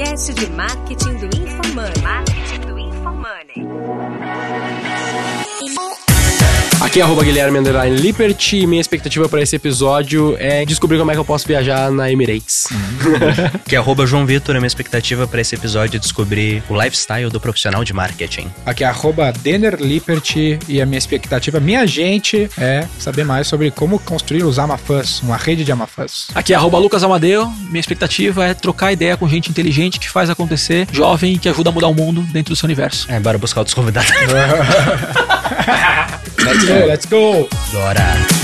podcast de marketing do InfoMoney. Aqui é arroba Guilherme Underline Liberty. Minha expectativa para esse episódio é descobrir como é que eu posso viajar na Emirates. Que é arroba João Vitor, a minha expectativa para esse episódio é descobrir o lifestyle do profissional de marketing. Aqui é arroba Denner Lippert e a minha expectativa, minha gente, é saber mais sobre como construir os Amafãs, uma rede de Amafãs. Aqui é arroba Lucas Amadeu. Minha expectativa é trocar ideia com gente inteligente que faz acontecer, jovem que ajuda a mudar o mundo dentro do seu universo. É, bora buscar outros convidados. Let's go, let's go! Bora.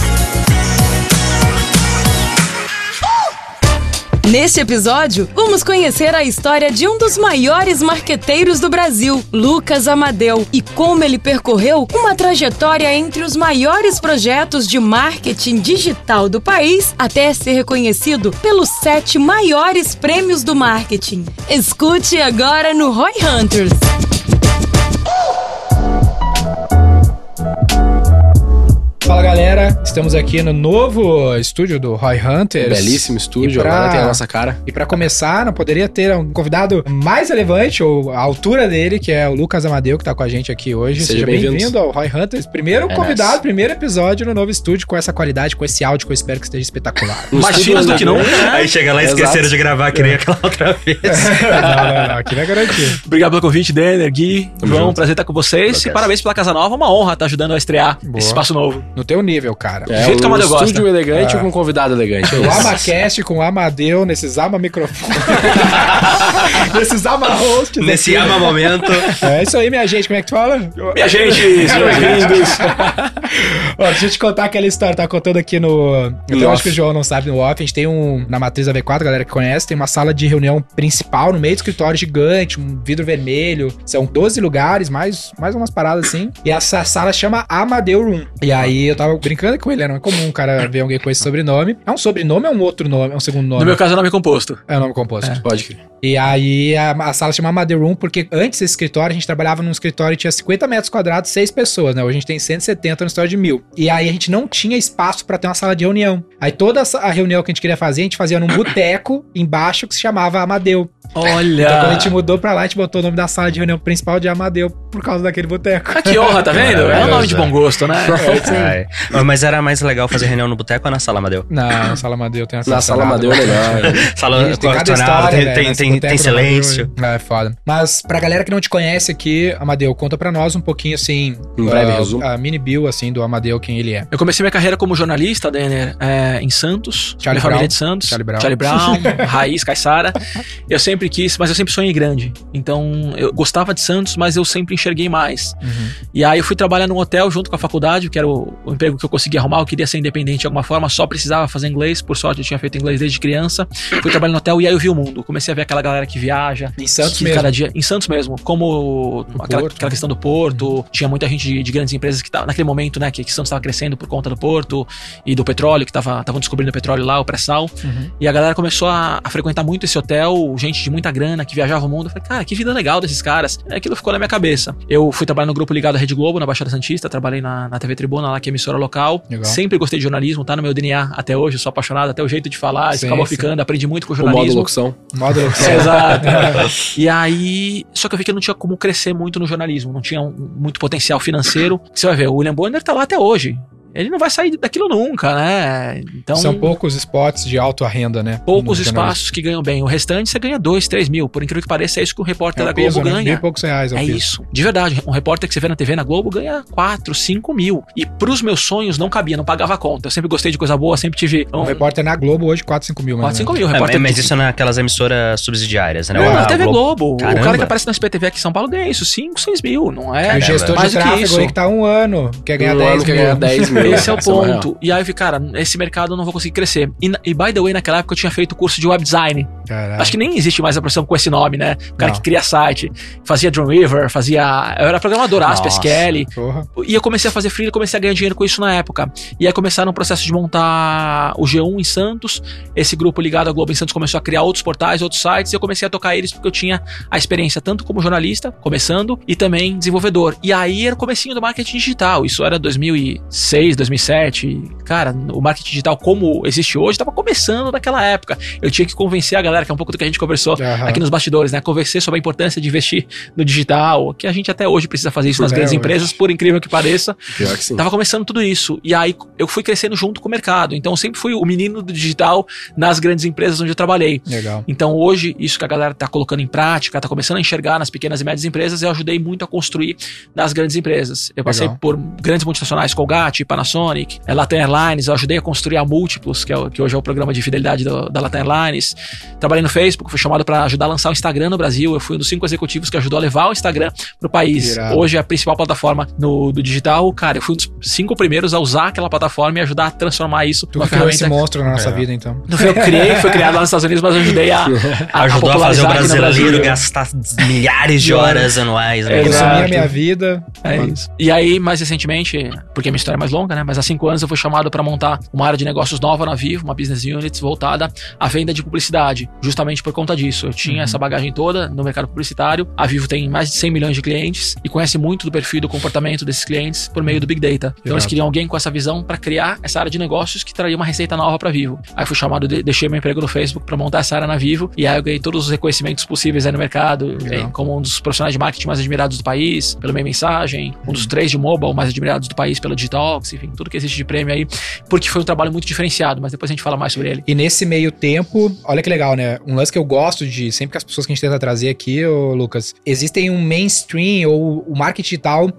Neste episódio, vamos conhecer a história de um dos maiores marqueteiros do Brasil, Lucas Amadeu, e como ele percorreu uma trajetória entre os maiores projetos de marketing digital do país até ser reconhecido pelos sete maiores prêmios do marketing. Escute agora no Roy Hunters. Fala galera, estamos aqui no novo estúdio do Roy Hunters. Belíssimo estúdio, E pra- agora tem a nossa cara. E pra começar, não poderia ter um convidado mais relevante, ou a altura dele, que é o Lucas Amadeu, que tá com a gente aqui hoje. Seja Seja bem-vindo. bem-vindo ao Roy Hunters. Primeiro É convidado, nóis. primeiro episódio no novo estúdio com essa qualidade, com esse áudio que eu espero que esteja espetacular. Finos do que nunca, né? Aí chega lá e esqueceram de gravar, que nem aquela outra vez. não, não, não, aqui não é garantia. Obrigado pelo convite, Denner, Gui, Tamo João, junto. prazer estar com vocês. E parabéns pela Casa Nova, uma honra estar ajudando a estrear Boa. esse espaço novo. No teu nível, cara. É, jeito que um Amadeu gosta. estúdio elegante Ah. com um convidado elegante. é O. AmaCast com o Amadeu, nesses Ama microfones. nesses Ama hosts. Nesse aqui. ama momento. É isso aí, minha gente. Como é que tu fala? Minha gente, sejam bem-vindos. Ó, deixa eu te contar aquela história. Tá contando aqui no. Eu No acho que o João não sabe no off. A gente tem um. Na matriz AV4, galera que conhece, tem uma sala de reunião principal no meio do escritório gigante, um vidro vermelho. São 12 lugares, mais, mais umas paradas assim. E essa sala chama Amadeu Room. E aí eu tava brincando com ele, não é comum o cara ver alguém com esse sobrenome. É um sobrenome ou é um outro nome? É um segundo nome? No meu caso é nome composto. É um nome composto. Pode crer. E aí a, a sala chama Amadeu Room porque antes desse escritório a gente trabalhava num escritório que tinha 50 metros quadrados, seis pessoas, né? Hoje a gente tem 170 no escritório de mil. E aí a gente não tinha espaço pra ter uma sala de reunião. Aí toda a reunião que a gente queria fazer, a gente fazia num boteco embaixo que se chamava Amadeu. Olha. Então quando a gente mudou pra lá, a gente botou o nome da sala de reunião principal de Amadeu por causa daquele boteco. Ah, que honra, tá vendo? É um nome de bom gosto, né? Ai. Mas era mais legal fazer reunião no boteco ou na sala, Amadeu? Não, na sala Amadeu tem Na sala Amadeu é melhor. Sala tem história, tem, velho, tem, tem, tem do silêncio. É foda. Mas pra galera que não te conhece aqui, Amadeu, conta pra nós um pouquinho assim. Um breve ah, resumo. A mini bill, assim, do Amadeu, quem ele é. Eu comecei minha carreira como jornalista, Denner, é, em Santos. Charlie minha família Brown. é de Santos. Charlie Brown. Raiz, Caissara. Eu sempre quis, mas eu sempre sonhei grande. Então, eu gostava de Santos, mas eu sempre enxerguei mais. E aí eu fui trabalhar num hotel junto com a faculdade, que era o, o emprego que eu conseguia arrumar. Eu queria ser independente de alguma forma, só precisava fazer inglês. Por sorte, eu tinha feito inglês desde criança. Fui trabalhar no hotel e aí eu vi o mundo. Comecei a ver aquela galera que viaja. Em Santos que mesmo. Cada dia, em Santos mesmo. Como aquela, Porto. aquela questão do porto. Tinha muita gente de, de grandes empresas que tava, naquele momento, né, que, que Santos estava crescendo por conta do porto e do petróleo, que estavam descobrindo o petróleo lá, o pré-sal. Uhum. E a galera começou a, a frequentar muito esse hotel, gente de muita grana que viajava o mundo. Eu falei, cara, que vida legal desses caras. E aquilo ficou na minha cabeça. Eu fui trabalhar no grupo ligado à Rede Globo, na Baixada Santista, trabalhei na, na TV Tribuna, lá que é emissora local. Legal. Sempre gostei de jornalismo, tá no meu DNA até hoje, eu sou apaixonado, até o jeito de falar, Sim, acabou sim. ficando, aprendi muito com o O modo jornalismo. locução. Módulo É, Exato. e aí, só que eu vi que não tinha como crescer muito no jornalismo, não tinha um- muito potencial financeiro. Você vai ver, o William Bonner tá lá até hoje. Ele não vai sair daquilo nunca, né? Então, São poucos spots de alta renda, né? poucos espaços que ganham bem. O restante você ganha 2, 3 mil. Por incrível que pareça, é isso que o repórter É da o Globo né? Ganha. e poucos reais é o É isso. De verdade. Um repórter que você vê na TV na Globo ganha 4, 5 mil. E pros meus sonhos não cabia, não pagava a conta. Eu sempre gostei de coisa boa, sempre tive. Um repórter na Globo hoje, 4, 5 mil. mais 4, ou 5 menos. mil. É, Repórter mas isso é naquelas emissoras subsidiárias, né? Não, na TV Globo. O Caramba. cara que aparece no SPTV aqui em São Paulo ganha isso, 5, 6 mil, não é? E o gestor mais de do que tráfego isso. aí que tá um ano, quer ganhar Um 10 ano mil. quer ganhar 10 mil. Esse é o real. ponto. E aí eu vi, cara, esse mercado eu não vou conseguir crescer. E, e by the way, naquela época eu tinha feito curso de web design. Caralho. Acho que nem existe mais a profissão com esse nome, né? O cara Não. que cria site, fazia Dreamweaver, fazia. Eu era programador, ASP, Nossa. SQL. Porra. E eu comecei a fazer freela e comecei a ganhar dinheiro com isso na época. E aí começaram o processo de montar o G1 em Santos. Esse grupo ligado à Globo em Santos começou a criar outros portais, outros sites. E eu comecei a tocar eles porque eu tinha a experiência tanto como jornalista, começando, e também desenvolvedor. E aí era o comecinho do marketing digital. Isso era 2006, 2006, 2007. Cara, o marketing digital como existe hoje estava começando naquela época. Eu tinha que convencer a galera, que é um pouco do que a gente conversou Aham. aqui nos bastidores, né? Convencer sobre a importância de investir no digital, que a gente até hoje precisa fazer isso nas É, grandes hoje. empresas, por incrível que pareça. Pior que sim. Tava começando tudo isso. E aí eu fui crescendo junto com o mercado. Então eu sempre fui o menino do digital nas grandes empresas onde eu trabalhei. Legal. Então hoje, isso que a galera tá colocando em prática, tá começando a enxergar nas pequenas e médias empresas, eu ajudei muito a construir nas grandes empresas. Eu passei Legal. por grandes multinacionais, Colgate, Panasonic, eh, Latam Airlines, eu ajudei a construir a Múltiplos, que, é o- que hoje é o programa de fidelidade do- da Latam Airlines. Trabalhei no Facebook, fui chamado para ajudar a lançar o Instagram no Brasil. Eu fui um dos cinco executivos que ajudou a levar o Instagram pro país. Irado. Hoje é a principal plataforma no, do digital. Cara, eu fui um dos cinco primeiros a usar aquela plataforma e ajudar a transformar isso Tu criou esse monstro na nossa vida, então. Não foi eu criei, foi criado lá nos Estados Unidos, mas eu ajudei a, a, Ajudou a fazer o brasileiro Brasil. gastar milhares de horas anuais. Né? Exato. Resumir a minha vida. É isso. E aí, mais recentemente, porque a minha história é mais longa, né? Mas há cinco anos eu fui chamado para montar uma área de negócios nova na Vivo, uma business unit voltada à venda de publicidade, justamente por conta disso. Eu tinha essa bagagem toda no mercado publicitário. A Vivo tem mais de 100 milhões de clientes e conhece muito do perfil e do comportamento desses clientes por meio do Big Data. Então eles Exato. queriam alguém com essa visão para criar essa área de negócios que traria uma receita nova para Vivo. Aí fui chamado, de, deixei meu emprego no Facebook para montar essa área na Vivo e aí eu ganhei todos os reconhecimentos possíveis aí no mercado, Legal. eh, como um dos profissionais de marketing mais admirados do país, pelo meio mensagem, um dos três de mobile mais admirados do país pela Digitalx, enfim, tudo que existe de prêmio aí, porque foi um trabalho muito diferenciado, mas depois a gente fala mais sobre ele. E nesse meio tempo, olha que legal, né? Um lance que eu gosto de, sempre que as pessoas que a gente tenta trazer aqui, ô Lucas, existem um mainstream ou o marketing digital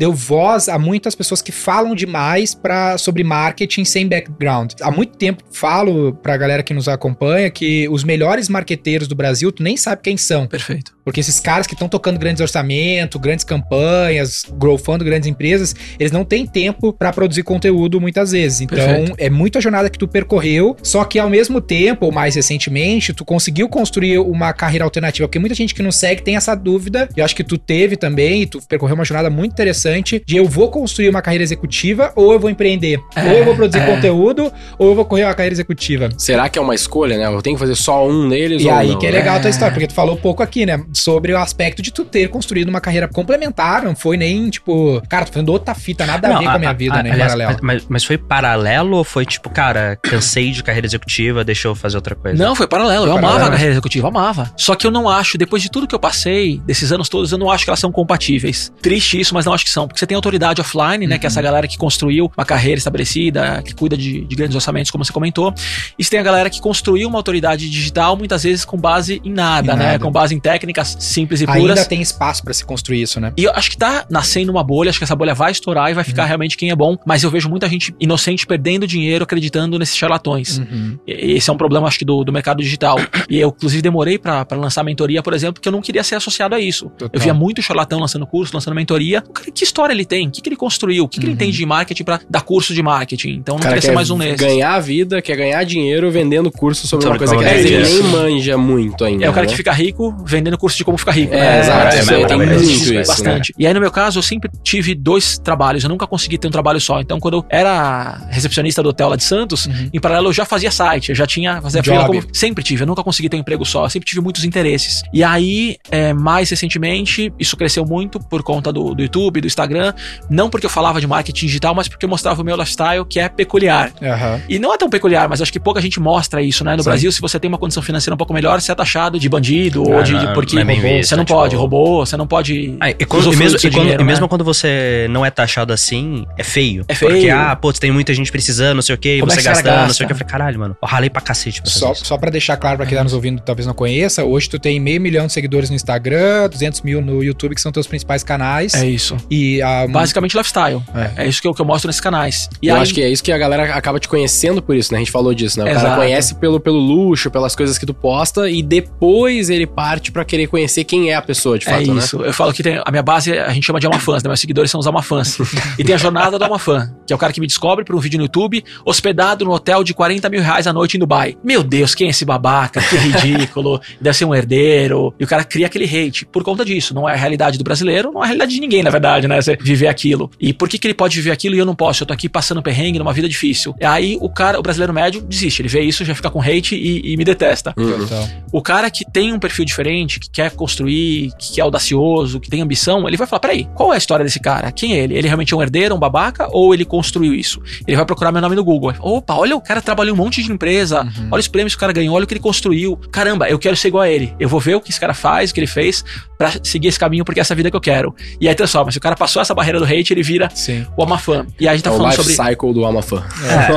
deu voz a muitas pessoas que falam demais pra, sobre marketing sem background. Há muito tempo falo pra galera que nos acompanha que os melhores marqueteiros do Brasil, tu nem sabe quem são. Perfeito. Porque esses caras que estão tocando grandes orçamentos, grandes campanhas, growthando grandes empresas, eles não têm tempo pra produzir conteúdo muitas vezes. Então, Perfeito. é muito a jornada que tu percorreu, só que ao mesmo tempo, ou mais recentemente, tu conseguiu construir uma carreira alternativa. Porque muita gente que não segue tem essa dúvida, e eu acho que tu teve também, e tu percorreu uma jornada muito interessante de eu vou construir uma carreira executiva ou eu vou empreender. É, ou eu vou produzir é. conteúdo, ou eu vou correr uma carreira executiva. Será que é uma escolha, né? Eu tenho que fazer só um deles E ou aí não, que é né? legal a tua É. história, porque tu falou pouco aqui, né? Sobre o aspecto de tu ter construído uma carreira complementar, não foi nem, tipo, cara, tô fazendo outra fita, nada a ver com a minha vida, né? Em aliás, paralelo. Mas, mas foi paralelo ou foi tipo, cara, cansei de carreira executiva, deixa eu fazer outra coisa? Não, foi paralelo. Eu Foi amava paralelo. a carreira executiva, amava. Só que eu não acho, depois de tudo que eu passei, desses anos todos, eu não acho que elas são compatíveis. Triste isso, mas não acho que são. Porque você tem autoridade offline, né? Que é essa galera que construiu uma carreira estabelecida, que cuida de, de grandes orçamentos, como você comentou. E você tem a galera que construiu uma autoridade digital, muitas vezes com base em nada, Em né? nada. Com base em técnicas simples e Ainda puras. tem espaço pra se construir isso, né? E eu acho que tá nascendo uma bolha, acho que essa bolha vai estourar e vai ficar realmente quem é bom, mas eu vejo muita gente inocente perdendo dinheiro acreditando nesses charlatões. Uhum. Esse é um problema, acho que, do, do mercado digital. E eu, inclusive, demorei pra lançar mentoria, por exemplo, porque eu não queria ser associado a isso. Total. Eu via muito charlatão lançando curso, lançando mentoria. O cara, que história ele tem? O que, que ele construiu? O que, que ele Uhum. entende de marketing pra dar curso de marketing? Então, não cara queria ser mais um desses. ganhar a vida, quer ganhar dinheiro vendendo curso sobre, Sobre uma coisa que ele nem manja muito ainda. É o cara né? que fica rico vendendo curso de como ficar rico. É, né? exato, é, é, tem é, muito existe isso, bastante. E aí, no meu caso, eu sempre tive dois trabalhos. Eu nunca consegui ter um trabalho só. Então, quando eu era recepcionista do hotel lá de Santos, Uhum. em paralelo eu já fazia site, eu já tinha fazia Job. como sempre tive. Eu nunca consegui ter um emprego só. Eu sempre tive muitos interesses. E aí, é, mais recentemente, isso cresceu muito por conta do, do YouTube, do Instagram. Não porque eu falava de marketing digital, mas porque eu mostrava o meu lifestyle, que é peculiar. Aham. E não é tão peculiar, mas acho que pouca gente mostra isso, né? No Sim. Brasil, se você tem uma condição financeira um pouco melhor, você é taxado de bandido Ah, ou de, não, de porque não é visto, você não tipo- pode, roubou, você não pode. Ah, e, quando- e mesmo, e quando- dinheiro, e mesmo né? quando você não é taxado assim, é feio. É feio. Porque, ah, pô, tem muita gente precisando, não sei o quê, e Como é você cara gastando, não gasta? sei o quê. Eu falei, caralho, mano, eu ralei pra cacete pra Só, isso. só pra deixar claro pra quem tá nos ouvindo talvez não conheça, hoje tu tem meio milhão de seguidores no Instagram, 200 mil no YouTube, que são teus principais canais. É isso. E a. Basicamente lifestyle. É. É, isso que eu, que eu mostro nesses canais. E eu aí, acho que é isso que a galera acaba te conhecendo por isso, né? A gente falou disso, né? O cara Exato. conhece pelo, pelo luxo, pelas coisas que tu posta e depois ele parte pra querer conhecer quem é a pessoa, de É fato, né? isso. Eu falo que tem, a minha base a gente chama de Amafãs, né? Meus seguidores são os Amafãs. e tem a jornada do Amafã, que é o cara que me descobre por um vídeo no YouTube, hospedado no hotel de 40 mil reais à noite em Dubai. Meu Deus, quem é esse babaca? Que ridículo. Deve ser um herdeiro. E o cara cria aquele hate por conta disso. Não é a realidade do brasileiro, não é a realidade de ninguém, na verdade, né? Você viver aquilo. E por que, que ele pode viver aquilo e eu não posso? Eu tô aqui passando perrengue numa vida difícil. E aí o cara, o brasileiro médio, desiste. Ele vê isso, já fica com hate e, e me detesta. Uhum. O cara que tem um perfil diferente, que quer construir, que é audacioso, que tem ambição, ele vai falar: peraí, qual é a história desse cara? Quem é ele? Ele realmente é um herdeiro, um babaca? Ou ele construiu isso. Ele vai procurar meu nome no Google. Opa, olha, o cara trabalhou em um monte de empresa, Uhum. olha os prêmios que o cara ganhou, olha o que ele construiu. Caramba, eu quero ser igual a ele. Eu vou ver o que esse cara faz, o que ele fez, pra seguir esse caminho, porque é essa vida que eu quero. E aí transforma. Se o cara passou essa barreira do hate, ele vira Sim. o Amafã. E aí a gente tá é o falando life sobre. cycle do Amafã.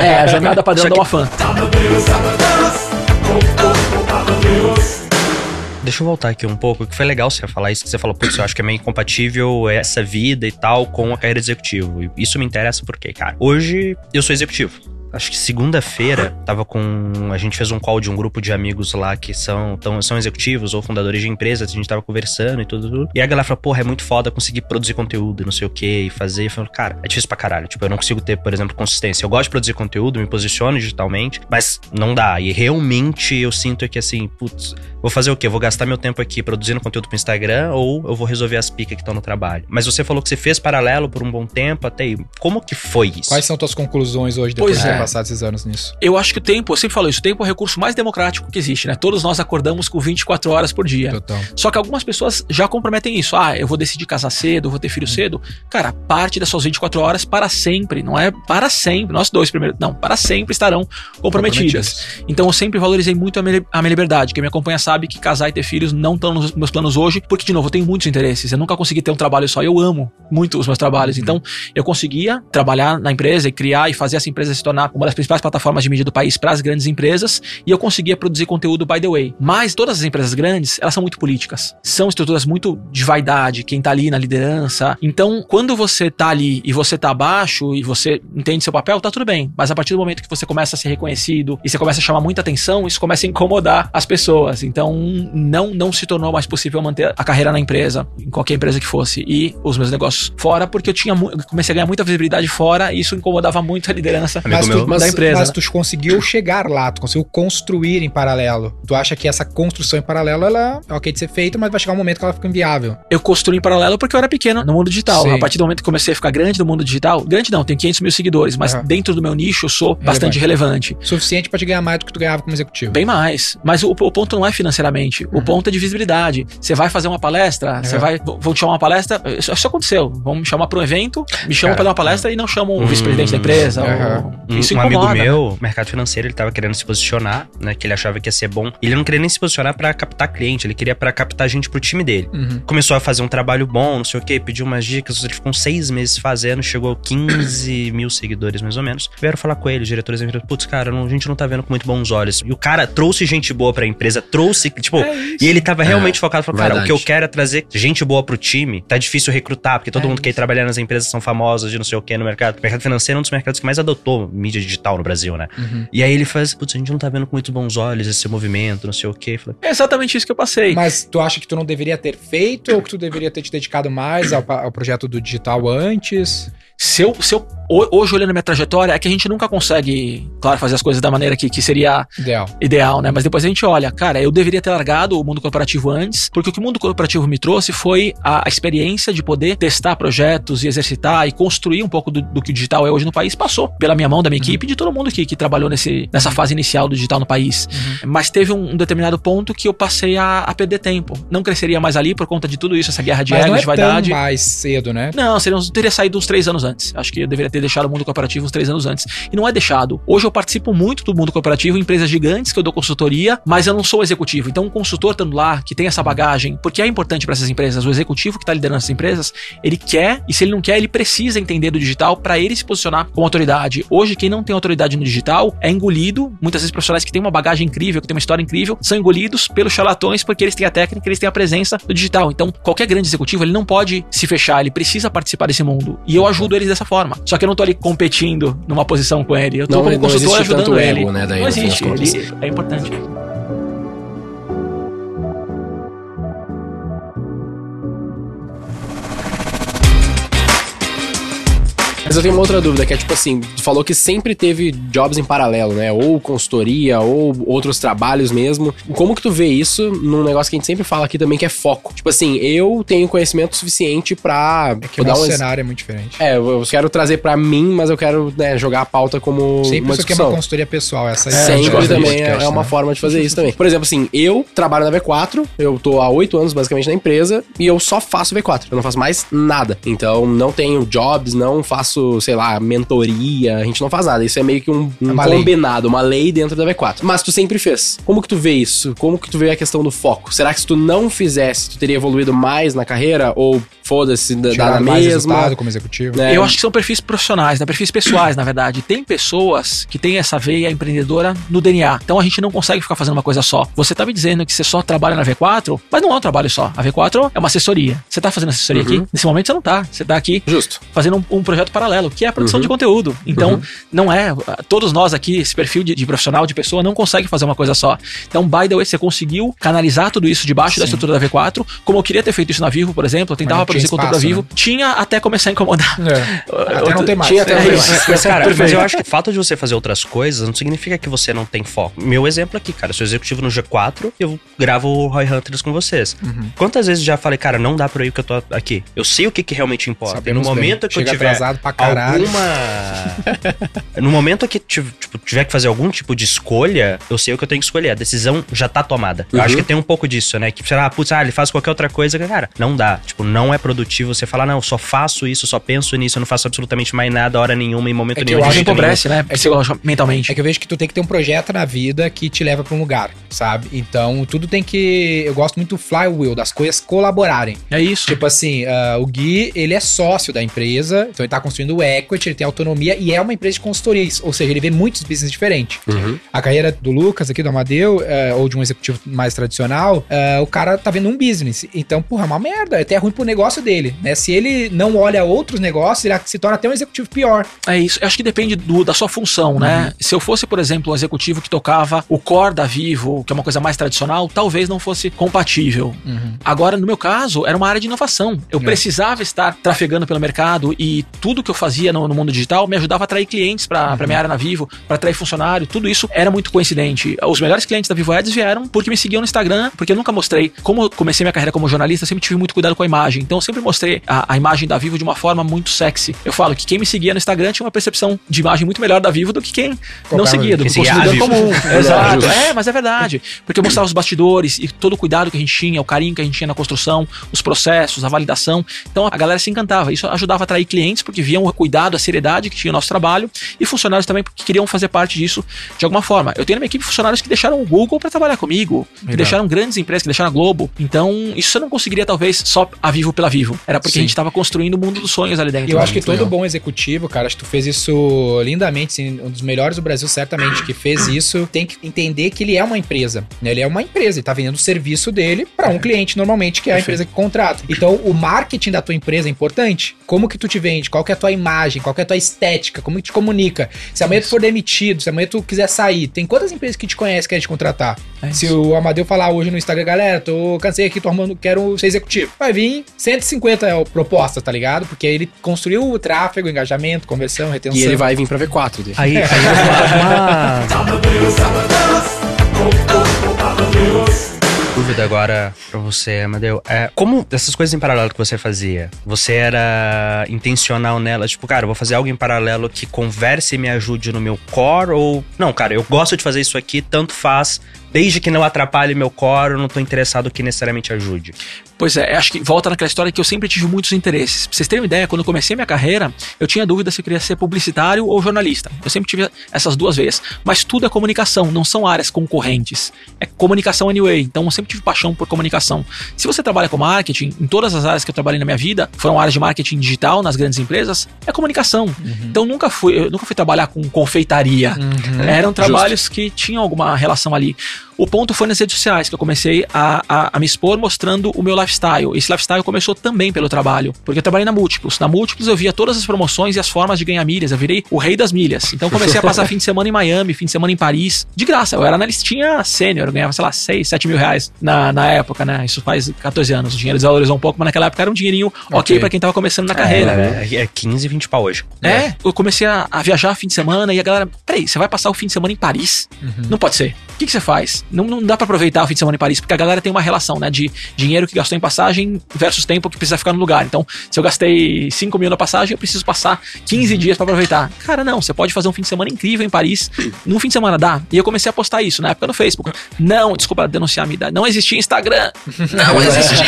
É, é, a jornada padrão do Amafã. Deixa eu voltar aqui um pouco, que foi legal você falar isso, que você falou, putz, eu acho que é meio incompatível essa vida e tal com a carreira de executivo. E isso me interessa porque, cara, hoje eu sou executivo. Acho que segunda-feira tava com. A gente fez um call de um grupo de amigos lá que são, tão, são executivos ou fundadores de empresas. A gente tava conversando e tudo, tudo. E a galera falou: porra, é muito foda conseguir produzir conteúdo e não sei o que, e fazer. Eu falei, cara, é difícil pra caralho. Tipo, eu não consigo ter, por exemplo, consistência. Eu gosto de produzir conteúdo, me posiciono digitalmente, mas não dá. E realmente eu sinto que assim, putz, vou fazer o quê? Eu vou gastar meu tempo aqui produzindo conteúdo pro Instagram ou eu vou resolver as picas que estão no trabalho? Mas você falou que você fez paralelo por um bom tempo até aí. Como que foi isso? Quais são tuas conclusões hoje depois Pois é. Passado esses anos nisso? Eu acho que o tempo, eu sempre falo isso, o tempo é o recurso mais democrático que existe, né? Todos nós acordamos com 24 horas por dia. Total. Só que algumas pessoas já comprometem isso. Ah, eu vou decidir casar cedo, vou ter filho cedo. Cara, parte das suas 24 horas para sempre. Não é para sempre. Nós dois primeiro. Não, para sempre estarão comprometidas. Então eu sempre valorizei muito a minha, a minha liberdade. Quem me acompanha sabe que casar e ter filhos não estão nos meus planos hoje, porque, de novo, eu tenho muitos interesses. Eu nunca consegui ter um trabalho só. Eu amo muito os meus trabalhos. Então, eu conseguia trabalhar na empresa e criar e fazer essa empresa se tornar uma das principais plataformas de mídia do país para as grandes empresas. E eu conseguia produzir conteúdo by the way. Mas todas as empresas grandes, elas são muito políticas. São estruturas muito de vaidade, quem tá ali na liderança. Então, quando você tá ali e você tá abaixo e você entende seu papel, tá tudo bem. Mas a partir do momento que você começa a ser reconhecido e você começa a chamar muita atenção, isso começa a incomodar as pessoas. Então, não, não se tornou mais possível manter a carreira na empresa, em qualquer empresa que fosse, e os meus negócios fora, porque eu tinha eu comecei a ganhar muita visibilidade fora e isso incomodava muito a liderança Mas. Tu, mas, da empresa, mas né? tu conseguiu chegar lá, tu conseguiu construir em paralelo. Tu acha que essa construção em paralelo, ela é ok de ser feita, mas vai chegar um momento que ela fica inviável. eu construí em paralelo porque eu era pequeno no mundo digital. Sim. A partir do momento que comecei a ficar grande no mundo digital, grande não, tenho 500 mil seguidores, mas Aham. dentro do meu nicho eu sou bastante relevante. Suficiente pra te ganhar mais do que tu ganhava como executivo. Bem mais. Mas o, o ponto não é financeiramente. O ponto é de visibilidade. Você vai fazer uma palestra, você Uhum. vai. Vão te chamar uma palestra. Isso, aconteceu. Vão me chamar para um evento, me chamam para dar uma palestra e não chamam o Hum, vice-presidente da empresa. Uhum. ou- Isso um incomoda. amigo né? meu, mercado financeiro, ele tava querendo se posicionar, né? Que ele achava que ia ser bom. E ele não queria nem se posicionar pra captar cliente, ele queria pra captar gente pro time dele. Uhum. Começou a fazer um trabalho bom, não sei o que, pediu umas dicas, ele ficou uns seis meses fazendo, chegou a 15 mil seguidores mais ou menos. Vieram falar com ele, os diretores da empresa, putz, cara, não- a gente não tá vendo com muito bons olhos. E o cara trouxe gente boa pra empresa, trouxe, tipo, É isso. e ele tava realmente focado, falou, cara, o que eu quero é trazer gente boa pro time, tá difícil recrutar, porque todo É mundo que quer trabalhar nas empresas são famosas de não sei o que no mercado. O mercado financeiro é um dos mercados que mais adotou mídia digital no Brasil, né? Uhum. E aí ele faz, putz, a gente não tá vendo com muito bons olhos esse movimento, não sei o que. Falei, É exatamente isso que eu passei. Mas tu acha que tu não deveria ter feito ou que tu deveria ter te dedicado mais ao, ao projeto do digital antes? Se eu, se eu, ho- hoje olhando a minha trajetória, é que a gente nunca consegue, claro, fazer as coisas da maneira que, que seria Ideal. ideal, né? Mas depois a gente olha, cara, eu deveria ter largado o mundo corporativo antes, porque o que o mundo corporativo me trouxe foi a, a experiência de poder testar projetos e exercitar e construir um pouco do, do que o digital é hoje no país. Passou pela minha mão, da minha equipe e de todo mundo que, que trabalhou nesse, nessa fase inicial do digital no país. Mas teve um, um determinado ponto que eu passei a, a perder tempo. Não cresceria mais ali por conta de tudo isso, essa guerra de Mas não é de vaidade. tão mais cedo, né? Não, seria teria saído uns três anos antes. Acho que eu deveria ter deixado o mundo corporativo uns três anos antes. E não é deixado. Hoje eu participo muito do mundo corporativo, em empresas gigantes que eu dou consultoria, mas eu não sou executivo. Então, um consultor estando lá, que tem essa bagagem, porque é importante para essas empresas, o executivo que está liderando essas empresas, ele quer, e se ele não quer, ele precisa entender do digital para ele se posicionar como autoridade. Hoje, quem não tem autoridade no digital é engolido. Muitas vezes, profissionais que têm uma bagagem incrível, que têm uma história incrível, são engolidos pelos charlatões porque eles têm a técnica, eles têm a presença do digital. Então, qualquer grande executivo, ele não pode se fechar, ele precisa participar desse mundo. E eu ajudo eles dessa forma. Só que eu não tô ali competindo numa posição com ele. Eu tô Não- como não consultor ajudando ele. ego, né, daí, não existe. Ele é importante. Mas eu tenho uma outra dúvida, que é tipo assim, tu falou que sempre teve jobs em paralelo, né? Ou consultoria, ou outros trabalhos mesmo. Como que tu vê isso num negócio que a gente sempre fala aqui também, que é foco? Tipo assim, eu tenho conhecimento suficiente pra... É que o nosso um cenário é muito diferente. É, eu quero trazer pra mim, mas eu quero né, jogar a pauta como Sempre uma isso aqui é discussão. uma consultoria pessoal. Essa É, Sempre também é, podcast, é uma né? forma de fazer isso também. Por exemplo, assim, eu trabalho na V4, eu tô há oito anos basicamente na empresa e eu só faço V4, eu não faço mais nada. Então não tenho jobs, não faço faço, sei lá, mentoria, a gente não faz nada. Isso é meio que um, um uma lei. combinado, uma lei dentro da V4. Mas tu sempre fez. Como que tu vê isso? Como que tu vê a questão do foco? Será que se tu não fizesse, tu teria evoluído mais na carreira? Ou foda-se, dá na mais mesma? resultado como executivo. né? Eu acho que são perfis profissionais, né? perfis pessoais, na verdade. Tem pessoas que têm essa veia empreendedora no DNA. Então a gente não consegue ficar fazendo uma coisa só. Você tá me dizendo que você só trabalha na V4, mas não é um trabalho só. A V4 é uma assessoria. Você tá fazendo assessoria Uhum. aqui? Nesse momento você não tá. Você tá aqui Justo. fazendo um, um projeto paralelo, que é a produção Uhum. de conteúdo. Então, não é. Todos nós aqui, esse perfil de, de profissional, de pessoa, não consegue fazer uma coisa só. Então, by the way, você conseguiu canalizar tudo isso debaixo da Sim. estrutura da V4. Como eu queria ter feito isso na Vivo, por exemplo, eu tentava não tinha da espaço, Vivo, né? tinha até começar a incomodar. É. Até não tem mais. Tinha até É mais. Mas, cara, mas eu acho que o fato de você fazer outras coisas não significa que você não tem foco. Meu exemplo aqui, cara, eu sou executivo no G4, eu gravo o Roy Hunters com vocês. Uhum. Quantas vezes já falei, cara, não dá pra eu ir que eu tô aqui. Eu sei o que, que realmente importa. E no Sabemos bem. momento que Chega eu tiver atrasado pra caralho. alguma... no momento que tipo, tiver que fazer algum tipo de escolha, eu sei o que eu tenho que escolher. A decisão já tá tomada. Eu Uhum. acho que tem um pouco disso, né? Que, sei lá, putz, ah, ele faz qualquer outra coisa. Cara, não dá. Tipo, não é produtivo você falar, não, eu só faço isso, só penso nisso, eu não faço absolutamente mais nada, hora nenhuma, em momento É que nenhum. eu acho jeito nenhum. empobrece, né? Psicologicamente, mentalmente. É que eu vejo que tu tem que ter um projeto na vida que te leva pra um lugar, sabe? Então, tudo tem que. Eu gosto muito do flywheel, das coisas colaborarem. É isso. Tipo assim, ah, o Gui, ele é sócio da empresa, então ele tá construindo o equity, ele tem autonomia e é uma empresa de consultoria, ou seja, ele vê muitos business diferentes. Uhum. A carreira do Lucas aqui, do Amadeu, eh, ou de um executivo mais tradicional, eh, o cara tá vendo um business. Então, porra, é uma merda. É até ruim pro negócio dele, né? Se ele não olha outros negócios, ele se torna até um executivo pior. É isso. Eu acho que depende do- da sua função, né? Se eu fosse, por exemplo, um executivo que tocava o core da Vivo, que é uma coisa mais tradicional, talvez não fosse compatível. Agora, no meu caso, era uma área de inovação. Eu É. precisava estar trafegando pelo mercado e tudo que eu fazia no, no mundo digital me ajudava a atrair clientes para pra minha área na Vivo, para atrair funcionário. Tudo isso era muito coincidente. Os melhores clientes da Vivo Ads vieram porque me seguiam no Instagram, porque eu nunca mostrei. Como eu comecei minha carreira como jornalista, sempre tive muito cuidado com a imagem. Então, sempre mostrei a, a imagem da Vivo de uma forma muito sexy. Eu falo que quem me seguia no Instagram tinha uma percepção de imagem muito melhor da Vivo do que quem não Comprava- seguia, do que consumidor comum. Exato. É, mas é verdade. Porque eu mostrava os bastidores e todo o cuidado que a gente tinha, o carinho que a gente tinha na construção, os processos, a validação. Então a galera se encantava. Isso ajudava a atrair clientes porque viam o cuidado, a seriedade que tinha o nosso trabalho e funcionários também porque queriam fazer parte disso de alguma forma. Eu tenho na minha equipe funcionários que deixaram o Google para trabalhar comigo, que deixaram grandes empresas, que deixaram a Globo. Então, isso eu não conseguiria talvez só a Vivo pela Vivo. Era porque Sim. a gente estava construindo o mundo dos sonhos ali dentro. E eu acho que todo legal. bom executivo, cara, acho que tu fez isso lindamente, assim, um dos melhores do Brasil, certamente, que fez isso, tem que entender que ele é uma empresa. né? Ele é uma empresa, ele tá vendendo o serviço dele para um cliente, normalmente, que é a empresa que contrata. Então, o marketing da tua empresa é importante. Como que tu te vende? Qual que é a tua imagem? Qual que é a tua estética? Como que te comunica? Se amanhã tu for demitido, se amanhã tu quiser sair, tem quantas empresas que te conhecem que querem te contratar? É Se isso. o Amadeu falar hoje no Instagram, galera, tô cansei aqui, tô arrumando, quero ser executivo. Vai vir 150 propostas, tá ligado? Porque ele construiu o tráfego, engajamento, conversão, retenção. E ele vai vir pra V4 dele. Aí, aí uma, dúvida agora pra você, Amadeu. É, como essas coisas em paralelo que você fazia, você era intencional nela? Tipo, cara, eu vou fazer algo em paralelo que converse e me ajude no meu core? Ou, não, cara, eu gosto de fazer isso aqui, tanto faz, desde que não atrapalhe meu core, eu não tô interessado que necessariamente ajude. Pois é, acho que volta naquela história que eu sempre tive muitos interesses. Pra vocês terem uma ideia, quando eu comecei minha carreira, eu tinha dúvida se eu queria ser publicitário ou jornalista. Eu sempre tive essas duas vezes. Mas tudo é comunicação, não são áreas concorrentes. É comunicação anyway. Então eu sempre tive paixão por comunicação. Se você trabalha com marketing, em todas as áreas que eu trabalhei na minha vida, foram áreas de marketing digital nas grandes empresas, é comunicação. Então nunca fui, eu nunca fui trabalhar com confeitaria. Eram trabalhos que tinham alguma relação ali. O ponto foi nas redes sociais que eu comecei a, a, a me expor mostrando o meu lifestyle. Esse lifestyle começou também pelo trabalho, porque eu trabalhei na Múltiplos. Na Múltiplos eu via todas as promoções e as formas de ganhar milhas. Eu virei o rei das milhas. Então comecei a passar fim de semana em Miami, fim de semana em Paris, de graça. Eu era na listinha sênior, eu ganhava, sei lá, 6, 7 mil reais na, na época, né? Isso faz 14 anos. O dinheiro desvalorizou um pouco, mas naquela época era um dinheirinho ok, Ok. pra quem tava começando na carreira. É, é 15, 20 pau hoje. É, eu comecei a, a viajar fim de semana e a galera, peraí, você vai passar o fim de semana em Paris? Não pode ser. O que, que você faz? Não, não dá pra aproveitar o fim de semana em Paris, porque a galera tem uma relação, né? De dinheiro que gastou em passagem versus tempo que precisa ficar no lugar. Então, se eu gastei 5 mil na passagem, eu preciso passar 15 dias pra aproveitar. Cara, não, você pode fazer um fim de semana incrível em Paris. Num fim de semana dá. E eu comecei a postar isso na época no Facebook. Não, desculpa denunciar a minha idade. Não existia Instagram. Não existia.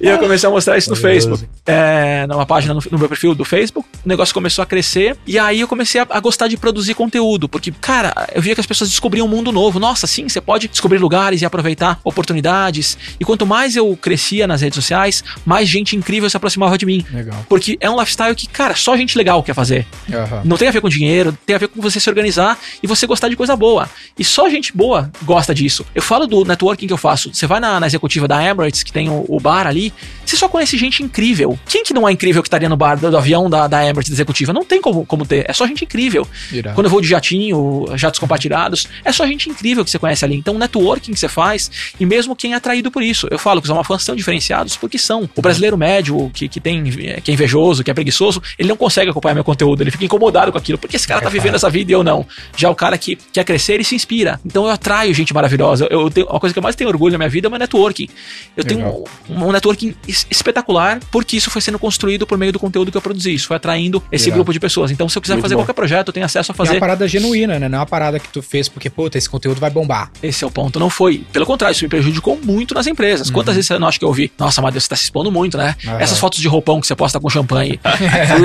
e eu comecei a mostrar isso no Facebook. É, numa página no, no meu perfil do Facebook. O negócio começou a crescer. E aí eu comecei a, a gostar de produzir conteúdo. Porque, cara, eu via que as pessoas descobriam um mundo novo. Nossa, sim, você pode descobrir lugares e aproveitar oportunidades. E quanto mais eu crescia nas redes sociais, mais gente incrível se aproximava de mim. Legal. Porque é um lifestyle que, cara, só gente legal quer fazer. Aham. Não tem a ver com dinheiro, tem a ver com você se organizar e você gostar de coisa boa. E só gente boa gosta disso. Eu falo do networking que eu faço. Você vai na, na executiva da Emirates, que tem o, o bar ali, você só conhece gente incrível. Quem que não é incrível que estaria no bar do, do avião da, da Emirates da executiva? Não tem como, como ter. É só gente incrível. Quando eu vou de jatinho, jatos compartilhados, é só gente incrível que você conhece ali. Então, o networking que você faz, e mesmo quem é atraído por isso. Eu falo que os almafãs são diferenciados porque são. O brasileiro médio, que, que tem, que é invejoso, que é preguiçoso, ele não consegue acompanhar meu conteúdo, ele fica incomodado com aquilo. Porque esse cara tá vivendo essa vida e eu não. Já o cara que quer crescer, ele se inspira. Então eu atraio gente maravilhosa. Eu tenho, uma coisa que eu mais tenho orgulho na minha vida é o meu networking. Eu tenho um, um networking es- espetacular porque isso foi sendo construído por meio do conteúdo que eu produzi. Isso foi atraindo esse grupo de pessoas. Então, se eu quiser Muito fazer bom. qualquer projeto, eu tenho acesso a É uma fazer. parada genuína, né? Não é uma parada que tu fez porque, puta, esse conteúdo vai bombar. Esse é o ponto. Não foi. Pelo contrário, isso me prejudicou muito nas empresas. Quantas vezes você não acha que eu ouvi? Nossa, Matheus, você tá se expondo muito, né? Aham. Essas fotos de roupão que você posta com champanhe.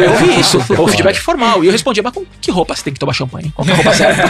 eu ouvi isso. O feedback formal. E eu respondia, mas com que roupa você tem que tomar champanhe? Qual que é roupa certa?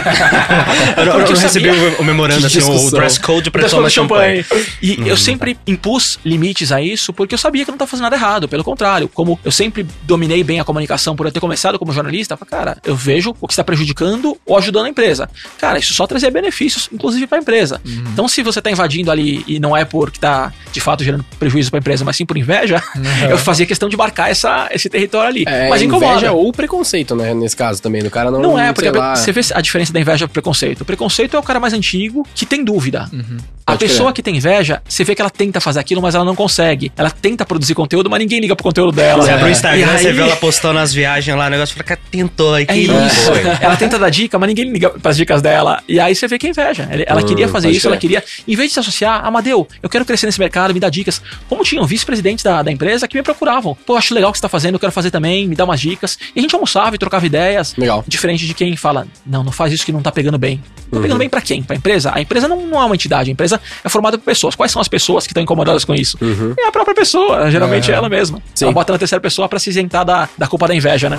Eu não, eu não eu recebi o, o memorando, assim, o dress code pra tomar code champanhe. E eu sempre impus limites a isso porque eu sabia que eu não estava fazendo nada errado. Pelo contrário, como eu sempre dominei bem a comunicação por eu ter começado como jornalista, eu falei, cara, eu vejo o que está prejudicando ou ajudando a empresa. Cara, isso só trazia benefícios, inclusive para a empresa. Então, se você está invadindo ali e não é porque está de fato gerando prejuízo para a empresa, mas sim por inveja, eu fazia questão de marcar essa, esse território ali. É, mas incomoda. inveja ou preconceito, né? Nesse caso também, do cara não. Não é, porque lá, você vê a diferença da inveja pro preconceito. O preconceito é o cara mais antigo que tem dúvida. A Uhum. Pode pessoa crer. que tem inveja, você vê que ela tenta fazer aquilo, mas ela não consegue. Ela tenta produzir conteúdo, mas ninguém liga pro conteúdo dela. Você abre o Instagram, aí- você vê ela postando as viagens lá, o negócio fala, cara, tentou, aí É que isso. foi. Ela tenta dar dica, mas ninguém liga pras dicas dela. E aí você vê que é inveja. Ela- Ela Hum, queria fazer isso, ela crer. queria, em vez de se associar, Amadeu, eu quero crescer nesse mercado, me dá dicas. Como tinham vice-presidentes da, da empresa que me procuravam. Pô, acho legal o que você tá fazendo, eu quero fazer também, me dá umas dicas. E a gente almoçava e trocava ideias. Legal. Diferente de quem fala, não, não faz isso que não tá pegando bem. Tá Uhum. pegando bem pra quem? Pra empresa? A empresa não, não é uma entidade, a empresa é formada por pessoas. Quais são as pessoas que estão incomodadas com isso? É a própria pessoa, geralmente Uhum. é ela mesma. Sim. Ela bota na terceira pessoa pra se isentar da, da culpa da inveja, né?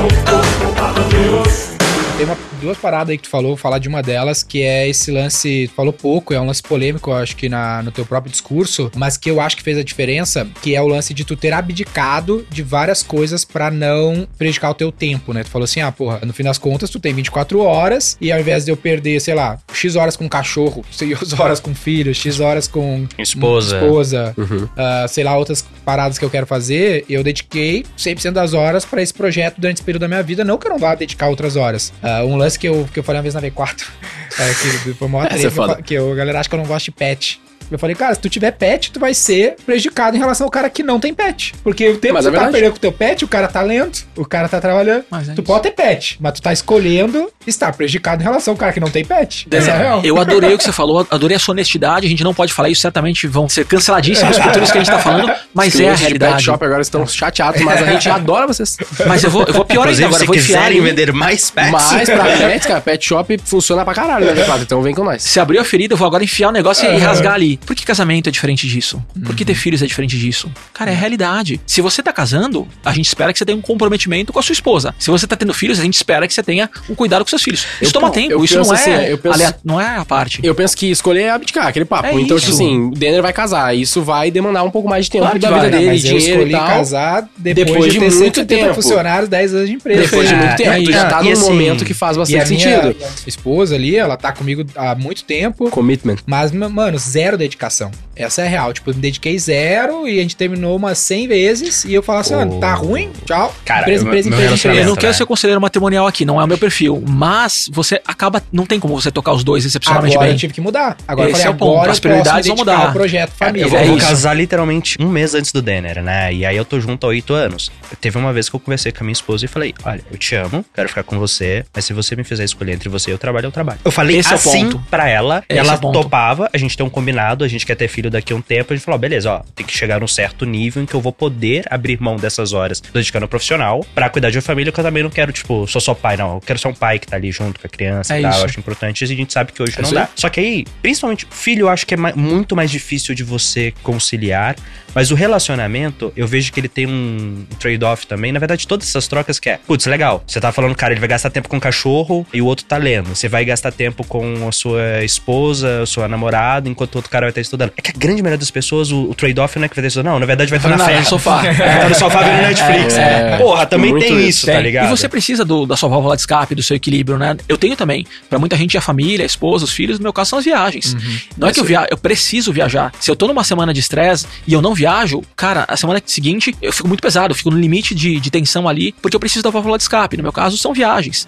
oh, oh, oh, adeus. Tem uma, duas paradas aí que tu falou, vou falar de uma delas, que é esse lance, tu falou pouco, é um lance polêmico, eu acho que na, no teu próprio discurso, mas que eu acho que fez a diferença, que é o lance de tu ter abdicado de várias coisas pra não prejudicar o teu tempo, né? Tu falou assim, ah, porra, no fim das contas tu tem 24 horas e ao invés de eu perder, sei lá, X horas com cachorro, X horas com filho, X horas com Esposa. esposa Uhum. ah, sei lá, outras paradas que eu quero fazer, eu dediquei 100% das horas pra esse projeto durante esse período da minha vida, não que eu não vá dedicar outras horas. Ah, um lance que eu, que eu falei uma vez na V4, é, que foi maior é treta, que, eu que eu- a galera acha que eu não gosto de pet. Eu falei, cara, se tu tiver pet, tu vai ser prejudicado em relação ao cara que não tem pet. Porque o tempo Mas que é tu tá verdade. perdendo com o teu pet, o cara tá lendo, o cara tá trabalhando. Mas é tu isso. pode ter pet, mas tu tá escolhendo estar prejudicado em relação ao cara que não tem pet. Essa é a real. Eu adorei o que você falou, adorei a sua honestidade. A gente não pode falar isso, certamente vão ser canceladíssimos por tudo isso que a gente tá falando, mas Os é a clientes de Pet realidade. Shop agora estão chateados, mas a gente adora vocês. Mas eu vou, eu vou pior ainda agora, se vou enfiar quiserem vender mais pets, Mas pra pets, cara, Pet Shop funciona pra caralho, né, V4? Então vem com nós. Se abriu a ferida, eu vou agora enfiar o negócio e rasgar ali. Por que casamento é diferente disso? Por que ter filhos é diferente disso? Cara, é a realidade. Se você tá casando, a gente espera que você tenha um comprometimento com a sua esposa. Se você tá tendo filhos, a gente espera que você tenha um cuidado com seus filhos. Isso Eu- toma tempo, isso não é, assim, eu penso- alea- não é a parte. Eu penso que escolher é abdicar, aquele papo. É então, isso. tipo assim, o Denner vai casar. Isso vai demandar um pouco mais de tempo Claro da vai, vida né? dele, mas eu dinheiro escolhi e tal. casar depois, Depois de, de ter muito 180 tempo. funcionários, 10 anos de empresa. Depois de Ah, muito tempo, é tu já tá E num assim, momento que faz E a bastante minha sentido. esposa ali, ela tá comigo há muito tempo. Commitment. Mas, mano, zero dedicação. Essa é a real. Tipo, eu me dediquei zero e a gente terminou umas 100 vezes e eu falo assim, Pô. ah, tá ruim? Tchau. Cara, empresa, eu- empresa, empresa, Eu não quero né? ser conselheiro matrimonial aqui, não é o meu perfil. Mas você acaba. Não tem como você tocar os dois excepcionalmente Agora bem. eu tive que mudar. Agora Esse eu falei, é o ponto, agora as prioridades vão mudar. projeto família. Eu vou, É vou casar literalmente um mês antes do Denner, né? E aí eu tô junto há oito anos. Teve uma vez que eu conversei com a minha esposa e falei: Olha, eu te amo, quero ficar com você, mas se você me fizer escolher entre você e o trabalho, eu trabalho. Eu falei Esse é o assim ponto. pra ela, Esse ela é topava, a gente tem um combinado, a gente quer ter filho daqui a um tempo, a gente falou: beleza, ó, tem que chegar num certo nível em que eu vou poder abrir mão dessas horas dedicando ao profissional pra cuidar de uma família, que eu também não quero, tipo, sou só pai, não. Eu quero ser um pai que tá ali junto com a criança É e tal. isso. Eu acho importante, e a gente sabe que hoje É não isso dá. Só que aí, principalmente, filho, eu acho que é ma- muito mais difícil de você conciliar. Mas o relacionamento, eu vejo que ele tem um trade-off também. Na verdade, todas essas trocas que é, putz, legal. Você tá falando, cara, ele vai gastar tempo com o cachorro e o outro tá lendo. Você vai gastar tempo com a sua esposa, a sua namorada, enquanto o outro cara vai estar estudando. É que a grande maioria das pessoas, o, o trade-off não é que vai estar estudando, não. Na verdade, vai estar na Não, festa. no sofá. Vai estar no sofá vendo Netflix. É, Porra, também muito tem isso. isso, tá ligado? E você precisa do- da sua válvula de escape, do seu equilíbrio, né? Eu tenho também. Pra muita gente, a família, a esposa, os filhos, no meu caso, são as viagens. Não é que eu viajo, eu preciso viajar. Se eu tô numa semana de estresse e eu não viajo, cara, a semana seguinte eu fico muito pesado, eu fico no limite de, de tensão ali, porque eu preciso da válvula de escape. No meu caso, são viagens.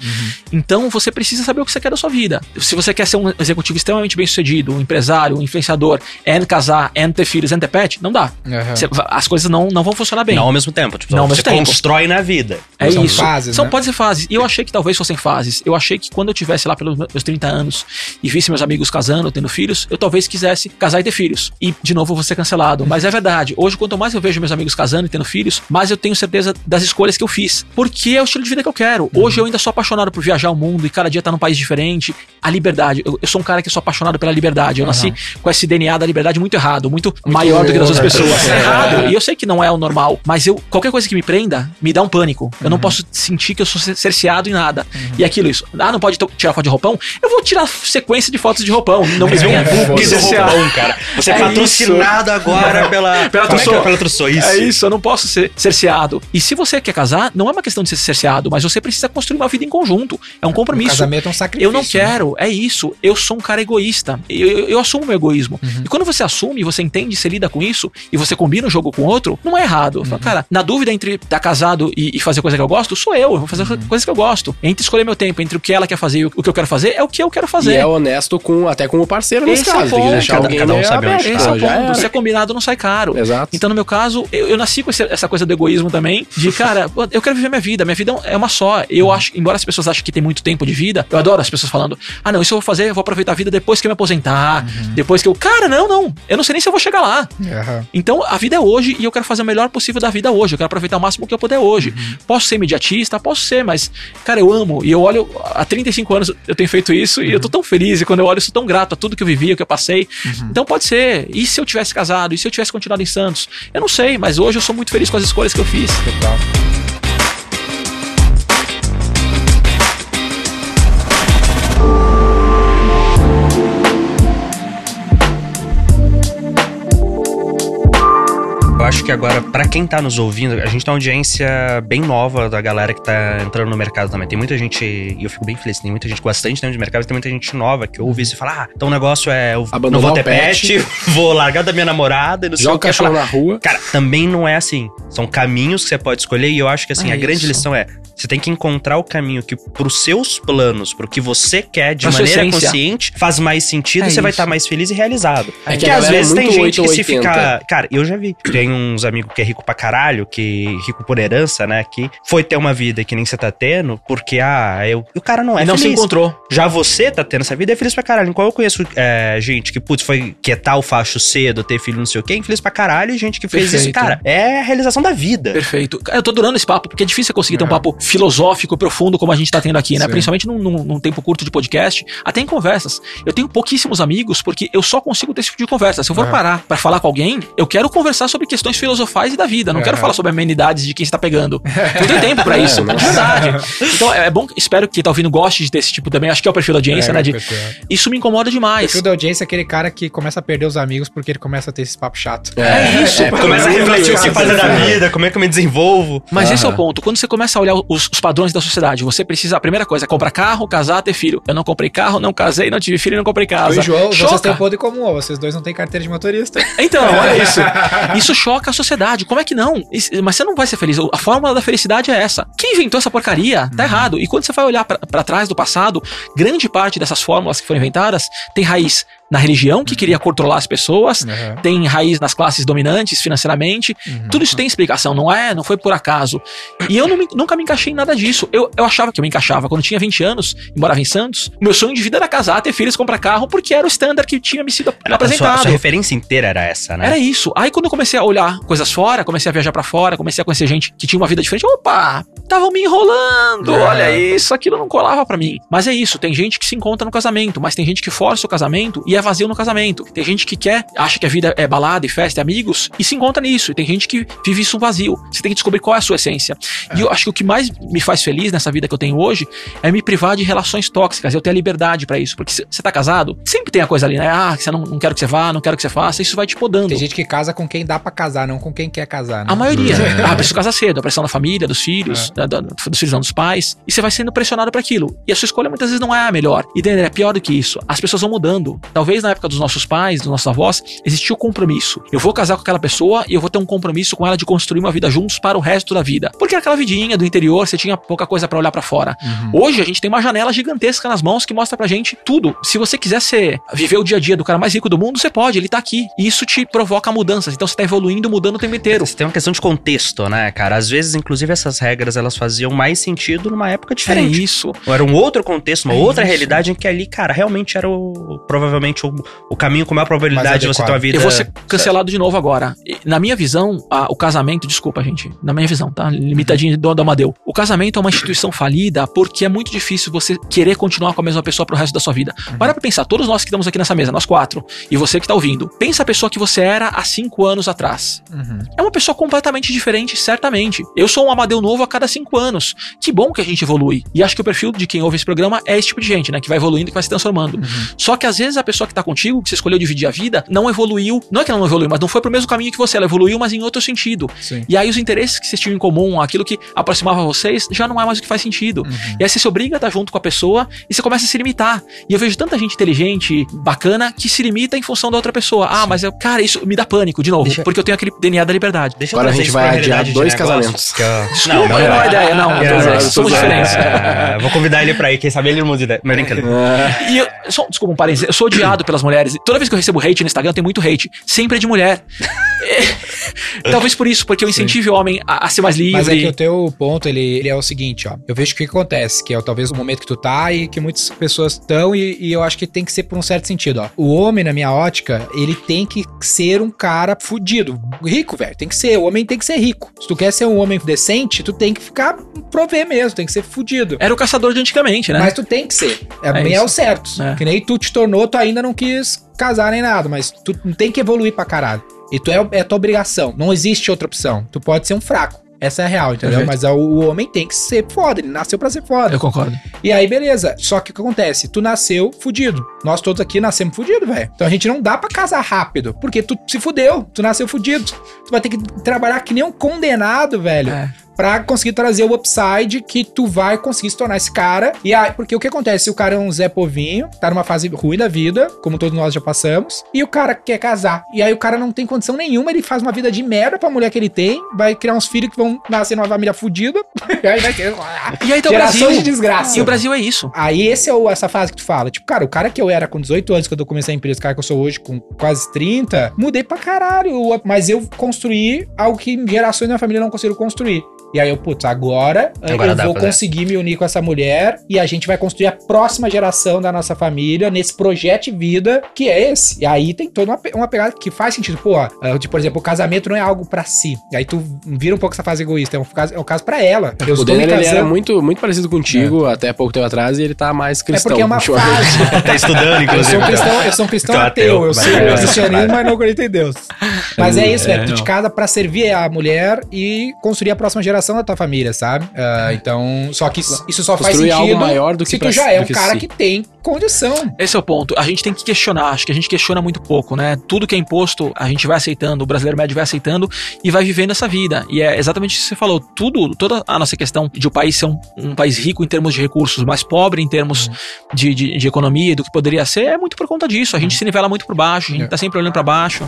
Então você precisa saber o que você quer da sua vida. Se você quer ser um executivo extremamente bem sucedido, um empresário, um influenciador, and casar, and ter filhos, and ter pet, não dá. Aham. Você- as coisas não, não vão funcionar bem. Não ao mesmo tempo. Tipo, Não ao você mesmo tempo. constrói na vida. É São isso. fases, São, né? pode ser fases. E eu achei que talvez fossem fases. Eu achei que quando eu tivesse lá pelos meus 30 anos e visse meus amigos casando, tendo filhos, eu talvez quisesse casar e ter filhos. E, de novo, eu vou ser cancelado. Mas é verdade. Hoje, quanto mais eu vejo meus amigos casando e tendo filhos, mais eu tenho certeza das escolhas que eu fiz. Porque é o estilo de vida que eu quero. Hoje eu ainda sou apaixonado por viajar o mundo e cada dia estar num país diferente. A liberdade. Eu, eu sou um cara que sou apaixonado pela liberdade. Eu nasci com esse DNA da liberdade muito errado, muito, maior do que das outras pessoas. É errado. E eu sei que não é o normal, mas eu qualquer coisa que me prenda me dá um pânico. Eu não posso sentir que eu sou cer- cerceado em nada. E aquilo, isso. Ah, não pode tirar foto de roupão? Eu vou tirar sequência de fotos de roupão. Não me venha Que do cerceado. roupão, cara. Você é, É patrocinado agora pela. Pela é que Trussou. é? Pela isso. É isso, eu não posso ser cerceado. E se você quer casar, não é uma questão de ser cerceado, mas você precisa construir uma vida em conjunto. É um O compromisso. casamento é um sacrifício. Eu não quero, é isso. Eu sou um cara egoísta. Eu, eu, eu assumo meu egoísmo. E quando você assume, você entende, você lida com isso e você combina um jogo com outro, não é errado. Fala, Cara, na dúvida entre estar casado e, e fazer coisa que eu gosto, sou eu. Eu vou fazer coisas que eu gosto. Entre escolher meu tempo, entre o que ela quer fazer e o, o que eu quero fazer, é o que eu quero fazer. E é honesto com, até com o parceiro nesse Esse é o caso. Tem que deixar Cada- alguém cada um sabe onde aberto, Esse é o ponto. Se é combinado, não sai caro. Exato. Então, no meu caso, eu, eu nasci com esse- essa coisa do egoísmo também, de, cara, eu quero viver minha vida. Minha vida é uma só. Eu acho, embora as pessoas achem que tem muito tempo de vida, eu adoro as pessoas falando, ah, não, isso eu vou fazer, eu vou aproveitar a vida depois que eu me aposentar, depois que eu. Cara, não, não. Eu não sei nem se eu vou chegar lá. Aham. Então, a vida é hoje e eu quero fazer o melhor possível da vida hoje. Eu quero aproveitar o máximo que eu puder hoje. Posso ser imediatista? Posso ser, mas, cara, eu amo. E eu olho, há 35 anos eu tenho feito isso e eu tô tão feliz. E quando eu olho, eu sou tão grato a tudo que eu vivi, o que eu passei. Então, pode ser. E se eu tivesse casado? E se eu tivesse continuado em Santos? Eu não sei, mas hoje eu sou muito feliz com as escolhas que eu fiz. Total. Acho que agora, pra quem tá nos ouvindo, a gente tem uma audiência bem nova da galera que tá entrando no mercado também. Tem muita gente, e eu fico bem feliz, tem muita gente bastante tempo de mercado, tem muita gente nova que ouve isso e fala: ah, então o negócio é. Eu Abandonar não vou o ter pet, pet. vou largar da minha namorada e não sei Joga o o que. cachorro Fala, na rua. Cara, também não é assim. São caminhos que você pode escolher e eu acho que assim, É a grande isso. lição é: você tem que encontrar o caminho que pros seus planos, pro que você quer de Pra maneira consciente, faz mais sentido É e você vai isso. estar mais feliz e realizado. É que Porque a às é vezes tem gente que se 880. fica. Cara, eu já vi. Tem uns amigos que é rico pra caralho, que rico por herança, né? Que foi ter uma vida que nem você tá tendo, porque, ah, eu. E o cara não é e não se feliz. encontrou. Já você tá tendo essa vida é feliz pra caralho. Em qual eu conheço é, gente que, putz, foi quietar o facho cedo, ter filho, não sei o quê, infeliz pra caralho, e gente que fez isso, Perfeito. cara. É a realização da vida. Perfeito. Eu tô adorando esse papo, porque é difícil conseguir ter um papo filosófico, profundo, como a gente tá tendo aqui, né? Sim. Principalmente num, num- num tempo curto de podcast, até em conversas. Eu tenho pouquíssimos amigos, porque eu só consigo ter esse tipo de conversa. Se eu for Aham. parar pra falar com alguém, eu quero conversar sobre questões questões filosofais e da vida. Não quero falar sobre amenidades de quem está pegando. Não tem tempo pra isso, É, de verdade. Então é bom, espero que quem tá ouvindo goste de ter esse tipo também. Acho que é o perfil da audiência, É, né? De, perfil. isso me incomoda O demais. perfil da audiência é aquele cara que começa a perder os amigos porque ele começa a ter esse papo chato. É isso. Começa a refletir o que fazer da vida, como é que eu me desenvolvo. Mas esse é o ponto. Quando você começa a olhar os, os padrões da sociedade, você precisa. A primeira coisa é comprar carro, casar, ter filho. Eu não comprei carro, não casei, não tive filho e não comprei Eu casa. e João, vocês Choca. têm um ponto em comum, vocês dois não têm carteira de motorista. Então, olha isso. Isso choca a sociedade. Como é que não? Mas você não vai ser feliz. A fórmula da felicidade é essa. Quem inventou essa porcaria tá errado. E quando você vai olhar pra trás do passado, grande parte dessas fórmulas que foram inventadas tem raiz na religião, que queria controlar as pessoas, Uhum. tem raiz nas classes dominantes financeiramente. Uhum. Tudo isso tem explicação, não é? Não foi por acaso. E eu me- nunca me encaixei em nada disso. Eu, eu achava que eu me encaixava. Quando eu tinha 20 anos e morava em Santos, meu sonho de vida era casar, ter filhos, comprar carro, porque era o standard que tinha me sido A sua, a apresentado. sua referência inteira era essa, né? Era isso. Aí quando eu comecei a olhar coisas fora, comecei a viajar pra fora, comecei a conhecer gente que tinha uma vida diferente, opa, estavam me enrolando. É. Olha isso, aquilo não colava pra mim. Mas é isso, tem gente que se encontra no casamento, mas tem gente que força o casamento e é vazio no casamento. Tem gente que quer, acha que a vida é balada e festa e amigos e se encontra nisso. E tem gente que vive isso um vazio. Você tem que descobrir qual é a sua essência. E eu acho que o que mais me faz feliz nessa vida que eu tenho hoje é me privar de relações tóxicas. Eu ter a liberdade pra isso. Porque você tá casado, sempre tem a coisa ali, né? Ah, você não, não quero que você vá, não quero que você faça. Isso vai te podando. Tem gente que casa com quem dá pra casar, não com quem quer casar, né? A maioria. Ah, preciso casar cedo. A pressão da família, dos filhos, da- da- dos filhos não, dos pais. E você vai sendo pressionado para aquilo. E a sua escolha muitas vezes não é a melhor. E entender, é pior do que isso. As pessoas vão mudando. Talvez na época dos nossos pais, dos nossos avós, existia o compromisso. Eu vou casar com aquela pessoa e eu vou ter um compromisso com ela de construir uma vida juntos para o resto da vida. Porque era aquela vidinha do interior, você tinha pouca coisa para olhar para fora. Hoje a gente tem uma janela gigantesca nas mãos que mostra pra gente tudo. Se você quiser ser, viver o dia a dia do cara mais rico do mundo, você pode, ele tá aqui. E isso te provoca mudanças. Então você tá evoluindo, mudando o tempo inteiro. Você tem uma questão de contexto, né, cara? Às vezes, inclusive, essas regras elas faziam mais sentido numa época Era diferente. isso. Ou era um outro contexto, uma É outra isso. realidade em que ali, cara, realmente era o, provavelmente o, o caminho com maior probabilidade de você ter uma vida. Eu vou ser cancelado de novo agora. E, Na minha visão, a- o casamento, desculpa, gente, na minha visão, tá? Limitadinho do, do Amadeu. O casamento é uma instituição falida porque é muito difícil você querer continuar com a mesma pessoa pro resto da sua vida. Para pra pensar, todos nós que estamos aqui nessa mesa, nós quatro, e você que tá ouvindo, pensa a pessoa que você era há cinco anos atrás. Uhum. É uma pessoa completamente diferente, certamente. Eu sou um Amadeu novo a cada cinco anos. Que bom que a gente evolui. E acho que o perfil de quem ouve esse programa é esse tipo de gente, né? Que vai evoluindo, que vai se transformando. Só que às vezes a pessoa que tá contigo, que você escolheu dividir a vida, não evoluiu. Não é que ela não evoluiu, mas não foi pro mesmo caminho que você. Ela evoluiu, mas em outro sentido. Sim. E aí os interesses que vocês tinham em comum, aquilo que aproximava vocês, já não é mais o que faz sentido. E aí você se obriga a estar junto com a pessoa e você começa a se limitar. E eu vejo tanta gente inteligente, bacana, que se limita em função da outra pessoa. Ah, mas eu, cara, isso me dá pânico, de novo, Deixa- porque eu tenho aquele DNA da liberdade. Deixa eu Agora a gente vai adiar de dois negócio, casamentos. que eu- Desculpa, não, é uma ideia, não. É, é, é, somos é, diferentes. é, Vou convidar ele pra ir, quem sabe ele muda de ideia. Mas brincadeira. E eu, só, desculpa um parênteses, eu sou odiado pelas mulheres. Toda vez que eu recebo hate no Instagram, tem muito hate. Sempre é de mulher. É, talvez por isso, porque eu incentivo o homem a, a ser mais livre. Mas é que o teu ponto, ele, ele é o seguinte, ó. Eu vejo o que acontece, que é talvez o momento que tu tá e que muitas pessoas estão, e, e eu acho que tem que ser por um certo sentido, ó. O homem, na minha ótica, ele tem que ser um cara fudido. Rico, velho. Tem que ser. O homem tem que ser rico. Se tu quer ser um homem decente, tu tem que ficar prover mesmo, tem que ser fudido. Era o caçador de antigamente, né? Mas tu tem que ser. É, É isso. ao certo. É. Que nem tu te tornou, tu ainda não quis casar nem nada, mas tu não tem que evoluir pra caralho. E tu é, é tua obrigação. Não existe outra opção. Tu pode ser um fraco. Essa é a real, entendeu? Perfeito. Mas o homem tem que ser foda, ele nasceu pra ser foda. Eu concordo. E aí, beleza. Só que o que acontece? Tu nasceu fudido. Nós todos aqui nascemos fudido, velho. Então a gente não dá pra casar rápido. Porque tu se fudeu. Tu nasceu fudido. Tu vai ter que trabalhar que nem um condenado, velho. É. Pra conseguir trazer o upside que tu vai conseguir se tornar esse cara. E aí, porque o que acontece? O cara é um Zé Povinho, tá numa fase ruim da vida, como todos nós já passamos, e o cara quer casar. E aí o cara não tem condição nenhuma, ele faz uma vida de merda pra mulher que ele tem, vai criar uns filhos que vão nascer numa família fudida, e aí vai ter. E aí tá o Brasil. de desgraça. E o Brasil é isso. Aí esse é o, essa fase que tu fala. Tipo, cara, o cara que eu era com 18 anos, quando eu comecei a empresa, o cara que eu sou hoje com quase 30, mudei pra caralho. Mas eu construí algo que gerações da minha família não conseguiram construir. E aí eu, putz, agora, eh, Agora eu vou conseguir me unir com essa mulher e a gente vai construir a próxima geração da nossa família nesse projeto de vida que é esse. E aí tem toda uma, uma pegada que faz sentido. Pô, eh, tipo, por exemplo, o casamento não é algo pra si. E aí tu vira um pouco essa fase egoísta. É um caso, é um caso pra ela. Eu O Denner, ele era muito, muito parecido contigo até pouco tempo atrás e ele tá mais É cristão. porque é uma fase. tá estudando, Eu inclusive. sou um cristão, eu sou um cristão Então, ateu. ateu, Eu sei é, o cristianismo, é. mas não acredito em Deus. Mas é isso, É, velho. Tu te casa pra servir a mulher e construir a próxima geração da tua família, sabe? Ah, então, só que isso isso só faz Construir sentido algo maior do que se tu já é um cara si. que tem condição. Esse é o ponto. A gente tem que questionar. Acho que a gente questiona muito pouco, né? Tudo que é imposto, a gente vai aceitando, o brasileiro médio vai aceitando e vai vivendo essa vida. E é exatamente isso que você falou. Tudo, toda a nossa questão de o país ser um, um país rico em termos de recursos, mas pobre em termos de, de, de economia, do que poderia ser, é muito por conta disso. A gente se nivela muito por baixo, a gente É. tá sempre olhando pra baixo.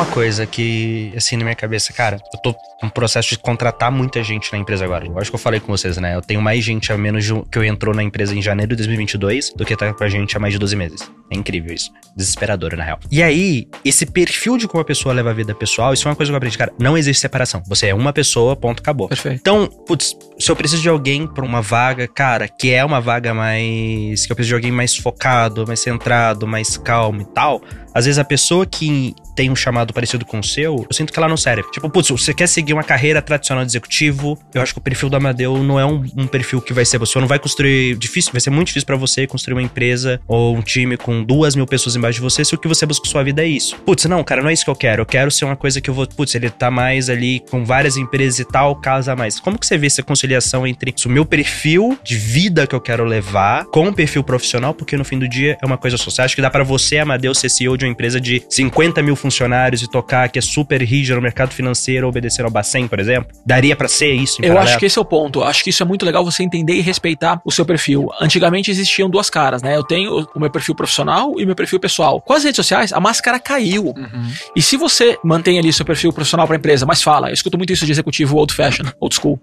Uma coisa que, assim, na minha cabeça, cara, eu tô num processo de contratar muita gente na empresa agora. Eu acho que eu falei com vocês, né? Eu tenho mais gente a menos de um- que eu entrou na empresa em janeiro de 2022 do que tá com a gente há mais de 12 meses. É incrível isso. Desesperador, na real. E aí, esse perfil de como a pessoa leva a vida pessoal, isso é uma coisa que eu aprendi, cara. Não existe separação. Você é uma pessoa, ponto, acabou. Perfeito. Então, putz, se eu preciso de alguém pra uma vaga, cara, que é uma vaga mais. que eu preciso de alguém mais focado, mais centrado, mais calmo e tal. Às vezes a pessoa que tem um chamado parecido com o seu, eu sinto que ela não serve. Tipo, putz, você quer seguir uma carreira tradicional de executivo, eu acho que o perfil do Amadeu não é um, um perfil que vai ser. Você não vai construir. Difícil, vai ser muito difícil pra você construir uma empresa ou um time com duas mil pessoas embaixo de você se o que você busca sua vida é isso. Putz, não, cara, não é isso que eu quero. Eu quero ser uma coisa que eu vou. Putz, ele tá mais ali com várias empresas e tal, casa mais. Como que você vê essa conciliação entre o meu perfil de vida que eu quero levar com o perfil profissional? Porque no fim do dia é uma coisa só. Você acha que dá pra você, Amadeu, ser CEO de uma empresa de 50 mil funcionários e tocar que é super rígida no mercado financeiro, obedecer ao Bacen, por exemplo? Daria pra ser isso em Eu paralelo? acho que esse é o ponto. Acho que isso é muito legal você entender e respeitar o seu perfil. Antigamente existiam duas caras, né? Eu tenho o meu perfil profissional e o meu perfil pessoal. Com as redes sociais, a máscara caiu. E se você mantém ali seu perfil profissional para empresa, mas fala, eu escuto muito isso de executivo old fashion, old school.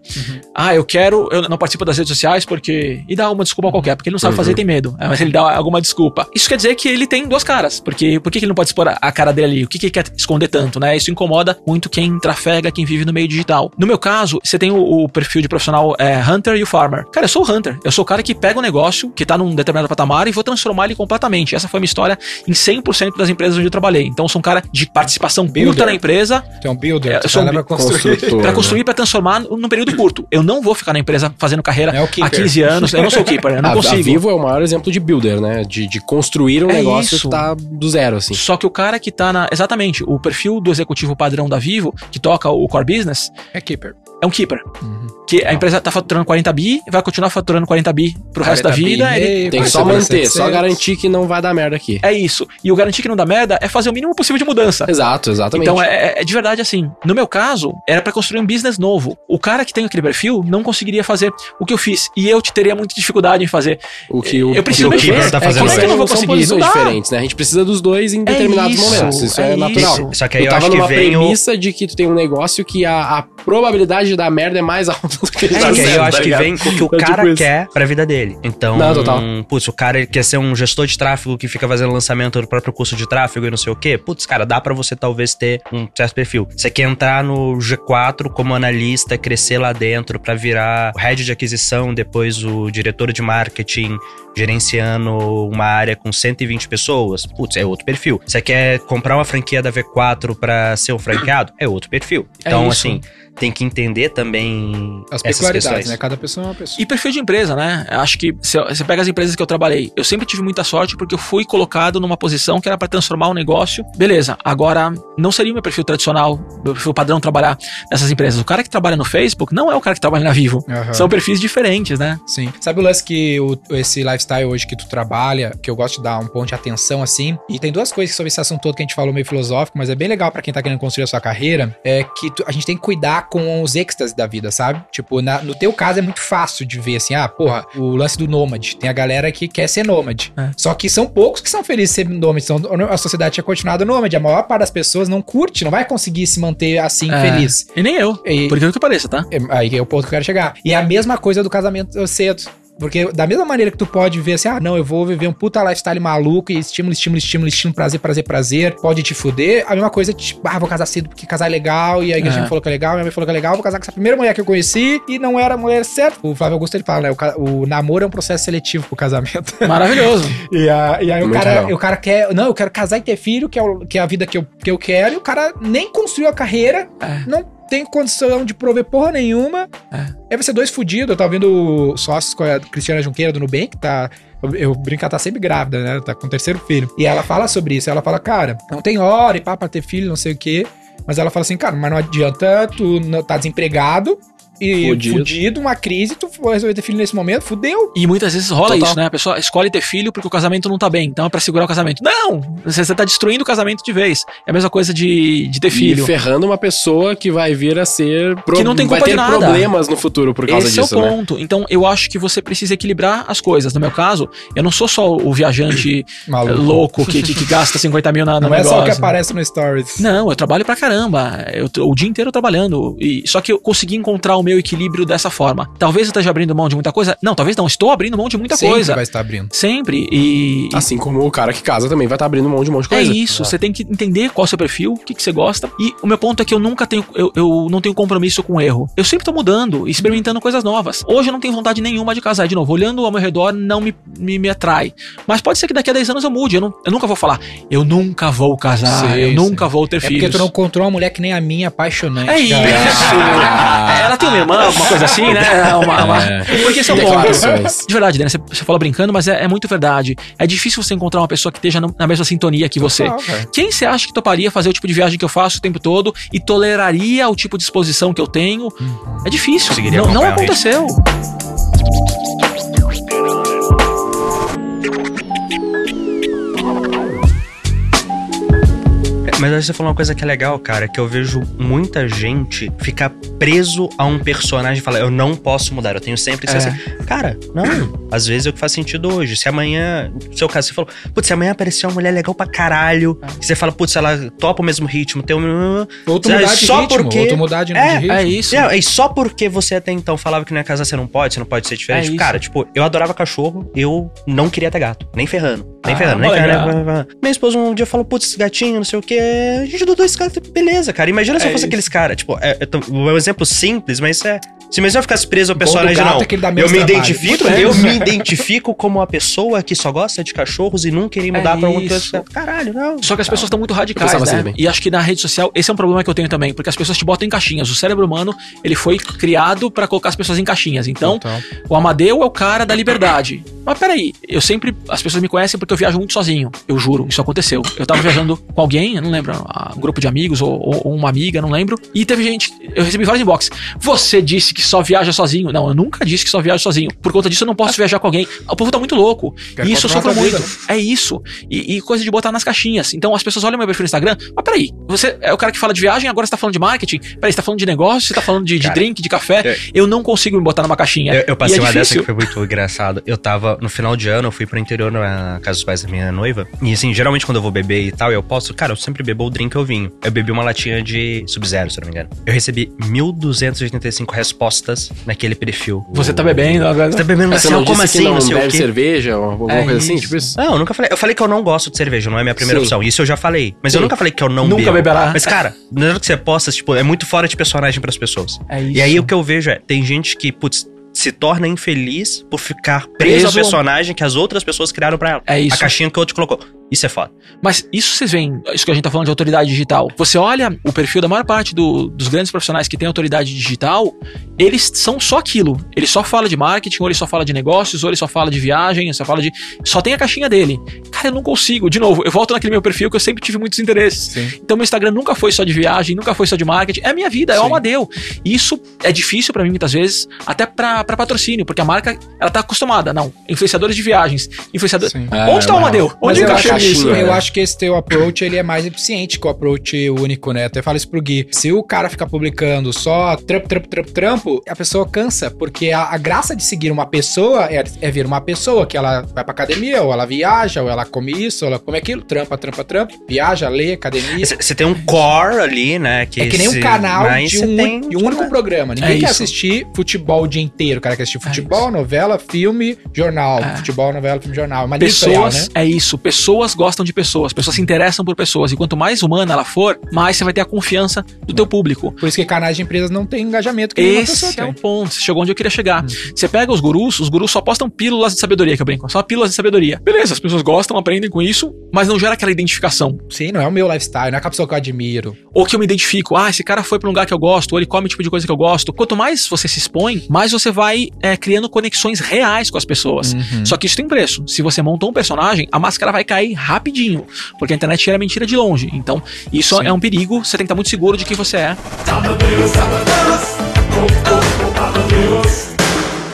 Ah, eu quero, eu não participo das redes sociais porque. E dá uma desculpa qualquer, porque ele não sabe fazer e tem medo. É, mas ele dá alguma desculpa. Isso quer dizer que ele tem duas caras. Porque por que que ele não pode expor a- a cara dele ali? O que, que ele quer esconder tanto, né? Isso incomoda muito quem trafega, quem vive no meio digital. No meu caso, você tem o, o perfil de profissional é, Hunter e o Farmer. Cara, eu sou o Hunter. Eu sou o cara que pega um negócio que tá num determinado patamar e vou transformar ele completamente. Essa foi a minha história em 100% das empresas onde eu trabalhei. Então, eu sou um cara de participação Builder. curta na empresa, é um builder, É, eu sou um pra construir. Construtor, Pra né? construir, pra transformar num período curto. Eu não vou ficar na empresa fazendo carreira É há 15 anos. Eu não sou o keeper, eu não a, consigo. a Vivo é o maior exemplo de builder, né? De, de construir um É negócio isso. que tá do zero, assim. Só que o cara que tá na. Exatamente, o perfil do executivo padrão da Vivo, que toca o core business, É keeper. é um keeper. Uhum. Que a empresa tá faturando 40 bi, vai continuar faturando 40 bi pro resto da 40 bi vida. e ele- meio, Tem que só 40 manter, só 700. garantir que não vai dar merda aqui. É isso. E o garantir que não dá merda é fazer o mínimo possível de mudança. Exato, exatamente. Então é, é de verdade assim. No meu caso, era pra construir um business novo. O cara que tem aquele perfil não conseguiria fazer o que eu fiz. E eu te teria muita dificuldade em fazer. o que o, eu preciso o que mexer. Keeper tá fazendo é que aí. eu não vou são conseguir? posições Não dá. diferentes, né? A gente precisa dos dois em determinados isso, momentos. Isso é, é natural. isso. Só que aí eu eu, tava acho que numa vem o. premissa de que tu tem um negócio que a, a probabilidade de dar merda é mais alta do que É, dar que aí eu acho tá que vem o que o É tipo cara isso. quer pra vida dele. Então, Não, total. putz, o cara quer ser um gestor de tráfego que fica fazendo lançamento do próprio curso de tráfego e não sei o quê. Putz, cara, dá pra você talvez ter um certo perfil. Você quer entrar no G4 como analista, crescer lá dentro pra virar o head de aquisição, depois o diretor de marketing, gerenciando uma área com 120 pessoas. Putz, é outro perfil. Você quer comprar uma franquia da V4 pra ser um franqueado? É outro perfil. É Então, isso. assim, tem que entender também As essas peculiaridades, né? Cada pessoa é uma pessoa. E perfil de empresa, né? Eu Acho que você pega as empresas que eu trabalhei, eu sempre tive muita sorte porque eu fui colocado numa posição que era pra transformar um negócio. Beleza, agora não seria o meu perfil tradicional, meu perfil padrão trabalhar nessas empresas. O cara que trabalha no Facebook não é o cara que trabalha na Vivo. Aham. São perfis diferentes, né? Sim. Sabe o lance que o, esse lifestyle hoje que tu trabalha, que eu gosto de dar um ponto de atenção assim? E tem duas coisas sobre esse assunto todo que a gente falou meio filosófico, mas é bem legal pra quem tá querendo construir a sua carreira, é que tu- a gente tem que cuidar com os êxtases da vida, sabe? Tipo, na- no teu caso é muito fácil de ver assim, ah, porra, o lance do nômade. Tem a galera que quer ser nômade. É. Só que são poucos que são felizes ser nômade. Então, a sociedade tinha continuado nômade. A maior parte das pessoas não curte, não vai conseguir se manter assim É. feliz. E nem eu. E- Por que pareça, tá? é, Aí é o ponto que eu quero chegar. E é a mesma coisa do casamento cedo. Porque da mesma maneira que tu pode ver assim, ah, não, eu vou viver um puta lifestyle maluco e estímulo, estímulo, estímulo, estímulo, prazer, prazer, prazer, pode te fuder. A mesma coisa, tipo, ah, vou casar cedo porque casar é legal e a igreja É. me falou que é legal, minha mãe falou que é legal, vou casar com essa primeira mulher que eu conheci e não era a mulher certa. O Flávio Augusto ele fala, né? O, o namoro é um processo seletivo pro casamento. Maravilhoso. E, a- e aí o cara, legal. o cara quer, não, eu quero casar e ter filho, que é, o- que é a vida que eu, que eu quero, e o cara nem construiu a carreira, É. não tem condição de prover porra nenhuma. É. Aí vai ser dois fudidos. Eu tava vendo sócios com a Cristiana Junqueira do Nubank, que tá. Eu, brinco, ela tá sempre grávida, né? Tá com o terceiro filho. E ela fala sobre isso. Ela fala, cara, não tem hora e pá pra ter filho, não sei o quê. Mas ela fala assim, cara, mas não adianta tu não tá desempregado e Fudido. fudido, uma crise, tu for resolver ter filho nesse momento, fudeu. E muitas vezes rola Total. isso, né? A pessoa escolhe ter filho porque o casamento não tá bem. Então é pra segurar o casamento. Não! Você, você tá destruindo o casamento de vez. É a mesma coisa de, de ter filho. E ferrando uma pessoa que vai vir a ser. pro- Que não tem vai culpa ter de nada. problemas no futuro por causa Esse disso, é o né? ponto. Então eu acho que você precisa equilibrar as coisas. No meu caso, eu não sou só o viajante louco que, que, que gasta 50 mil na, no Não é negócio. só o que aparece no Stories. Não, eu trabalho pra caramba. Eu, o dia inteiro trabalhando. E, só que eu consegui encontrar o meu equilíbrio dessa forma. Talvez eu esteja abrindo mão de muita coisa. Não, talvez não. Estou abrindo mão de muita Sempre coisa. vai estar abrindo. Sempre. E. Assim como o cara que casa também vai estar abrindo mão de um monte de É coisa. isso, você tem que entender qual é o seu perfil, o que, que você gosta. E o meu ponto é que eu nunca tenho, eu, eu não tenho compromisso com o erro. Eu sempre tô mudando, experimentando coisas novas. Hoje eu não tenho vontade nenhuma de casar. De novo, olhando ao meu redor não me, me, me atrai. Mas pode ser que daqui a 10 anos eu mude. Eu, não, eu nunca vou falar, eu nunca vou casar, Sim, eu sim. nunca vou ter É filhos. porque tu não encontrou uma mulher que nem a minha, apaixonante. É isso. cara. Ela tem uma irmã, alguma coisa assim, né? Uma, uma- Porque esse é o ponto. Declarações. De verdade, né? Você, você fala brincando, mas é, é muito verdade. É difícil você encontrar uma pessoa que esteja na mesma sintonia que você. Total. Quem você acha que toparia fazer o tipo de viagem que eu faço o tempo todo e toleraria o tipo de exposição que eu tenho? É difícil. Não, não aconteceu. Mas aí você falou uma coisa que é legal, cara, que eu vejo muita gente ficar preso a um personagem e falar, eu não posso mudar, eu tenho sempre que ser É. assim. Cara, não. Às vezes é o que faz sentido hoje. Se amanhã, no seu caso, você falou, putz, se amanhã aparecer uma mulher legal pra caralho, É. você fala, putz, ela topa o mesmo ritmo, tem um. Ou tu É, mudar de só ritmo, porque- ou tu mudar de, É, de ritmo. É isso. É, e só porque você até então falava que não ia casar, você não pode, você não pode ser É diferente. isso. Cara, tipo, eu adorava cachorro, eu não queria ter gato. Nem ferrando. Nem Ah, ferrando, nem ferrando. nem ferrando. Minha esposa um dia falou, putz, gatinho, não sei o quê. A gente adotou esse gato, beleza, cara. Imagina se É eu fosse isso. aqueles caras. Tipo, é, é um exemplo simples, mas é. Se mesmo eu ficasse preso ao personagem, gato não. é eu me trabalho. identifico, Muito eu me identifico como a pessoa que só gosta de cachorros e nunca iria mudar É pra outra coisa. Caralho, não. Só que as pessoas estão muito radicais, pensava né? assim. E acho que na rede social, esse é um problema que eu tenho também, porque as pessoas te botam em caixinhas. O cérebro humano, ele foi criado pra colocar as pessoas em caixinhas. Então, Total. o Amadeu é o cara da liberdade. Mas peraí, eu sempre. As pessoas me conhecem porque eu viajo muito sozinho. Eu juro, isso aconteceu. Eu tava viajando com alguém, eu não lembro, ah, um grupo de amigos ou, ou- uma amiga, não lembro. E teve gente. Eu recebi vários inbox. Você disse que só viaja sozinho. Não, eu nunca disse que só viajo sozinho. Por conta disso, eu não posso viajar com alguém. O povo tá muito louco. E isso eu sofro muito. É isso. E, e coisa de botar nas caixinhas. Então as pessoas olham meu perfil no Instagram. Mas peraí, você é o cara que fala de viagem, agora você tá falando de marketing? Peraí, você tá falando de negócio, você tá falando de, de Cara, drink, de café. é- Eu não consigo me botar numa caixinha. Eu, eu passei E é uma dessa difícil. que foi muito engraçado. Eu tava, no final de ano, eu fui pro interior na casa dos pais da minha noiva. E assim, geralmente quando eu vou beber e tal, eu posso. Cara, eu sempre bebo o drink ou vinho. Eu bebi uma latinha de Sub-Zero, se eu não me engano. Eu recebi 1.285 respostas naquele perfil. Você tá bebendo agora. Você tá bebendo Você assim, não como assim? que não Não sei o bebe quê. cerveja ou alguma É coisa assim? isso. Tipo isso? Não, eu nunca falei. Eu falei que eu não gosto de cerveja, não é minha primeira Sim. opção. Isso eu já falei. Mas eu Sim. nunca falei que eu não Nunca bebo. beberá. Mas, cara, na hora que você posta, tipo, é muito fora de personagem pras pessoas. É isso. E aí o que eu vejo é, tem gente que, putz, se torna infeliz por ficar preso, Preso ao personagem que as outras pessoas criaram pra ela. É isso. A caixinha que o outro colocou. Isso é foda. Mas isso vocês veem, isso que a gente tá falando de autoridade digital. Você olha o perfil da maior parte do- dos grandes profissionais que têm autoridade digital, eles são só aquilo. Ele só fala de marketing, ou ele só fala de negócios, ou ele só fala de viagem, só fala de. Só tem a caixinha dele. Cara, eu não consigo. De novo, eu volto naquele meu perfil que eu sempre tive muitos interesses. Sim. Então meu Instagram nunca foi só de viagem, nunca foi só de marketing. É a minha vida, é o. Amadeu. E isso é difícil pra mim muitas vezes, até pra pra patrocínio, porque a marca, ela tá acostumada. Não, influenciadores de viagens, influenciadores. Onde tá o Amadeu? Onde encaixou caixinha, isso, né? eu acho que esse teu approach ele é mais eficiente que o approach único, né? Até falo isso pro Gui. Se o cara ficar publicando só trampo, trampo, trampo, trampo, a pessoa cansa, porque a, a graça de seguir uma pessoa é, é ver uma pessoa que ela vai pra academia, ou ela viaja, ou ela come isso, ou ela come aquilo, trampa, trampa, trampa, viaja, lê, academia. Você tem um core ali, né? Que É que nem um canal de um, tem- de um único programa. Ninguém É quer assistir futebol o dia inteiro. O cara quer assistir É futebol, novela, filme, jornal. É. Futebol, novela, filme, jornal. É Uma editorial, Pessoas, né? é isso. Pessoas gostam de pessoas. Pessoas se interessam por pessoas. E quanto mais humana ela for, mais você vai ter a confiança do teu público. Por isso que canais de empresas não tem engajamento que Esse é o ponto. Você chegou onde eu queria chegar. Você pega os gurus, os gurus só postam pílulas de sabedoria, que eu brinco. Só pílulas de sabedoria. Beleza, as pessoas gostam, aprendem com isso, mas não gera aquela identificação. Sim, não é o meu lifestyle, não é a pessoa que eu admiro. Ou que eu me identifico, ah, esse cara foi pra um lugar que eu gosto, ou ele come o tipo de coisa que eu gosto. Quanto mais você se expõe, mais você vai é, criando conexões reais com as pessoas. Uhum. Só que isso tem preço. Se você montou um personagem, a máscara vai cair rapidinho. Porque a internet tira mentira de longe. Então, isso é um perigo. Você tem que estar muito seguro de quem você é.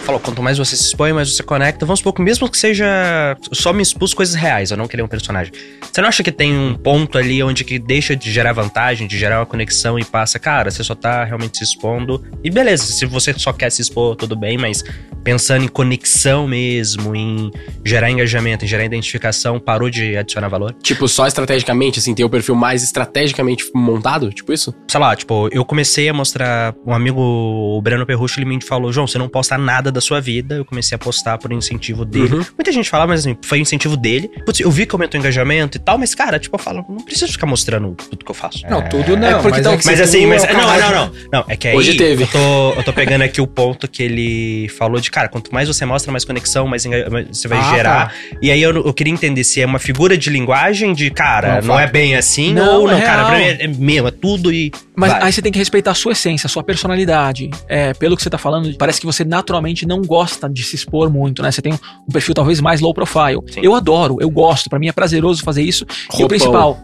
Falou, quanto mais você se expõe, mais você conecta. Vamos supor que mesmo que seja. eu Só me expus coisas reais, eu não queria um personagem. Você não acha que tem um ponto ali onde que deixa de gerar vantagem, de gerar uma conexão e passa, cara, você só tá realmente se expondo. E beleza, se você só quer se expor, tudo bem, mas pensando em conexão mesmo, em gerar engajamento, em gerar identificação, parou de adicionar valor? Tipo, só estrategicamente, assim, ter o perfil mais estrategicamente montado? Tipo isso? sei lá, tipo, eu comecei a mostrar. Um amigo, o Breno Perrucho, ele me falou: João, você não posta nada da sua vida. Eu comecei a postar por incentivo dele. Uhum. Muita gente fala, mas assim, foi incentivo dele. Putz, eu vi que aumentou o engajamento e tal, mas, cara, tipo, eu falo, não preciso ficar mostrando tudo que eu faço. Não, tudo não. é porque que Mas assim, tu mas. é o Não, não, não. Não, é que aí. Hoje teve. Eu tô, eu tô pegando aqui o ponto que ele falou de, cara, quanto mais você mostra, mais conexão, mais você vai Ah, gerar. E aí eu, eu queria entender se é uma figura de linguagem de, cara, Não, não, é bem assim, Não, ou não, é cara, pra mim real. é, é meu, é tudo e. Mas vai. aí você tem que respeitar a sua essência, a sua personalidade. É, pelo que você tá falando, parece que você naturalmente não gosta de se expor muito, né? Você tem um, um perfil talvez mais low profile. Sim. Eu adoro, eu gosto, pra mim é prazeroso fazer isso. E o Roupão. principal,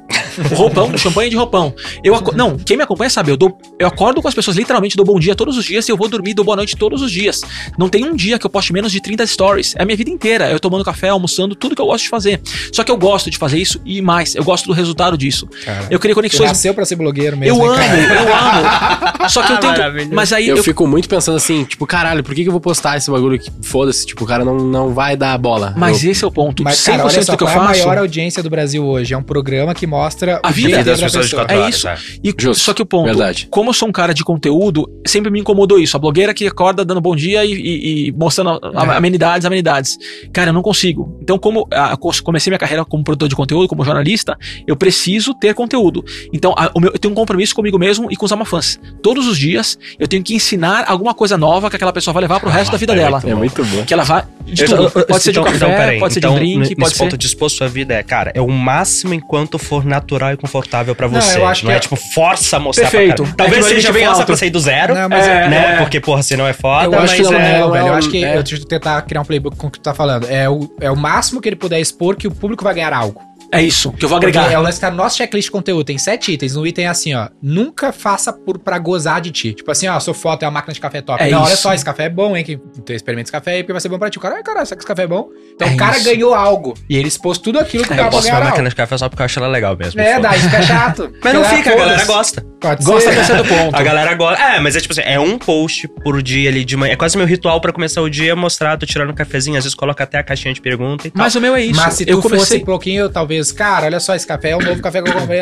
o roupão, champanhe de roupão. Eu não, quem me acompanha sabe, eu dou, eu acordo com as pessoas, literalmente dou bom dia todos os dias e eu vou dormir, dou boa noite todos os dias. Não tem um dia que eu poste menos de 30 stories. É a minha vida inteira, eu tomando café, almoçando, tudo que eu gosto de fazer. Só que eu gosto de fazer isso e mais, eu gosto do resultado disso. Cara, Eu tu conexões nasceu pra ser blogueiro mesmo. eu amo, cara? Eu amo. Só que eu tento. Maravilhoso. Mas aí Eu, eu, fico muito pensando assim, tipo, caralho, por que, que eu vou postar esse bagulho que foda-se? Tipo, o cara não, não vai dar bola. Mas eu, esse é o ponto. Mas, 100% cara, olha só, do que eu qual é a faço. maior audiência do Brasil hoje? É um programa que mostra A vida dia das pessoas de pessoa. quatro É horas, isso. é. E, Justo. Só que o ponto, Verdade. como eu sou um cara de conteúdo, sempre me incomodou isso. A blogueira que acorda dando bom dia e, e- e mostrando a- É. amenidades, amenidades. Cara, eu não consigo. Então, como ah, co- comecei minha carreira como produtor de conteúdo, como jornalista, eu preciso ter conteúdo. Então, a- o meu- eu tenho um compromisso comigo mesmo e com os amafãs. Todos os dias, eu tenho que ensinar alguma coisa nova que aquela pessoa vai levar pro resto da vida é dela. É muito bom. Que ela vai. De Eu- tudo. eu- eu- Pode ser de um então- café, então, peraí. pode ser Então, de um drink, nesse pode ser. ponto de expor sua vida é, cara, é o máximo enquanto for natural e confortável pra Não, você. eu acho não que é, é- tipo força a mostrar Perfeito. pra cara. Talvez É que seja vem força alto. pra sair do zero, Não, mas É, né? é. Porque, porra, senão é foda, Eu mas acho que não, é... não, velho. Eu é acho que é. eu deixa eu tentar criar um playbook com o que tu tá falando. É o, é o máximo que ele puder expor que o público vai ganhar algo. É isso, que eu vou Porque agregar. é o lance que tá no nosso checklist de conteúdo. Tem sete itens. No item é assim, ó. Nunca faça por, pra gozar de ti. Tipo assim, ó, sua foto é uma máquina de café top. É não, olha isso. só, esse café é bom, hein? Que tu experimenta esse café aí porque vai ser bom pra ti. O cara, ai, caralho, será que esse café é bom? Então É o cara isso. ganhou algo. E ele expôs tudo aquilo que o Eu cara posso ganhar uma máquina de café só porque eu acho ela legal mesmo. É, foda. daí fica chato. Mas não fica, a galera gosta. Pode Gosta ser. desse do ponto. A galera gosta. É, mas é tipo assim, é um post por dia ali de manhã. É quase meu ritual pra começar o dia, mostrar, tô tirando um cafezinho, às vezes coloca até a caixinha de pergunta e tal. Mas o meu é isso. Mas se tu eu fosse comecei. um pouquinho, talvez, cara, olha só, esse café é o novo café que eu comprei.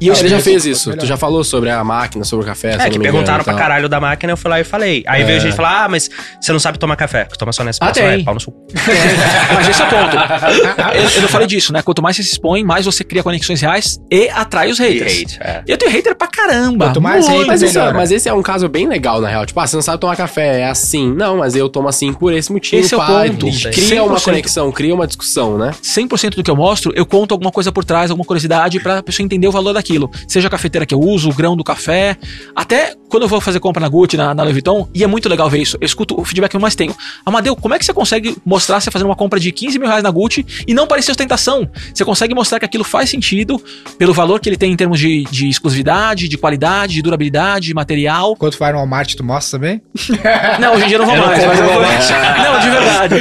E ele já fez Melhor. isso. Tu já falou sobre a máquina, sobre o café. É, eu que não me perguntaram engano, pra caralho da máquina, eu fui lá e falei. Aí veio gente falar, ah, mas você não sabe tomar café. Toma só nessa Ah, tem. pau no sul. Mas esse é o ponto. eu, eu não falei disso, né? Quanto mais você se expõe, mais você cria conexões reais e atrai os haters. hate, é. E eu tenho hater pra caramba. Quanto mais muito. hater, Mas, isso, melhor. mas esse é um caso bem legal, na real. Tipo, ah, você não sabe tomar café, é assim. Não, mas eu tomo assim por esse motivo. Esse é o ponto. Cria uma 100%. conexão, cria uma discussão, né? 100% do que eu mostro, eu conto alguma coisa por trás, alguma curiosidade pra pessoa entender o valor daquilo. Seja a cafeteira que eu uso, o grão do café. Até quando eu vou fazer compra na Gucci, na, na Louis Vuitton, e é muito legal ver isso. Eu escuto o feedback que eu mais tenho. Amadeu, como é que você consegue mostrar você fazendo uma compra de 15 mil reais na Gucci e não parecer ostentação? Você consegue mostrar que aquilo faz sentido pelo valor que ele tem em termos de, de exclusividade, de qualidade, de durabilidade, de material. Quando tu vai no Walmart, tu mostra também? Não, hoje em dia eu não vou Eu não mais, mas eu vou. mais. Não, de verdade.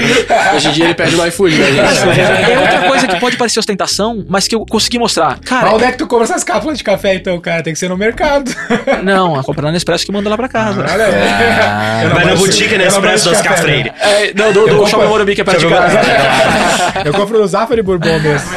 Hoje em dia ele pede no iFood, né? É outra coisa que pode parecer ostentação mas que eu consegui mostrar. Mas Cara, onde é que tu compra essas cápsulas de café, então, cara? Tem que ser no mercado. não, a comprar na Nespresso que manda lá pra casa. Olha aí. Eu não Vai na boutique Nespresso café, Cafreire. né? É, não, do, do compro- Shopping Morumbi que é perto de casa. Eu compro no Zafari Bourbon mesmo.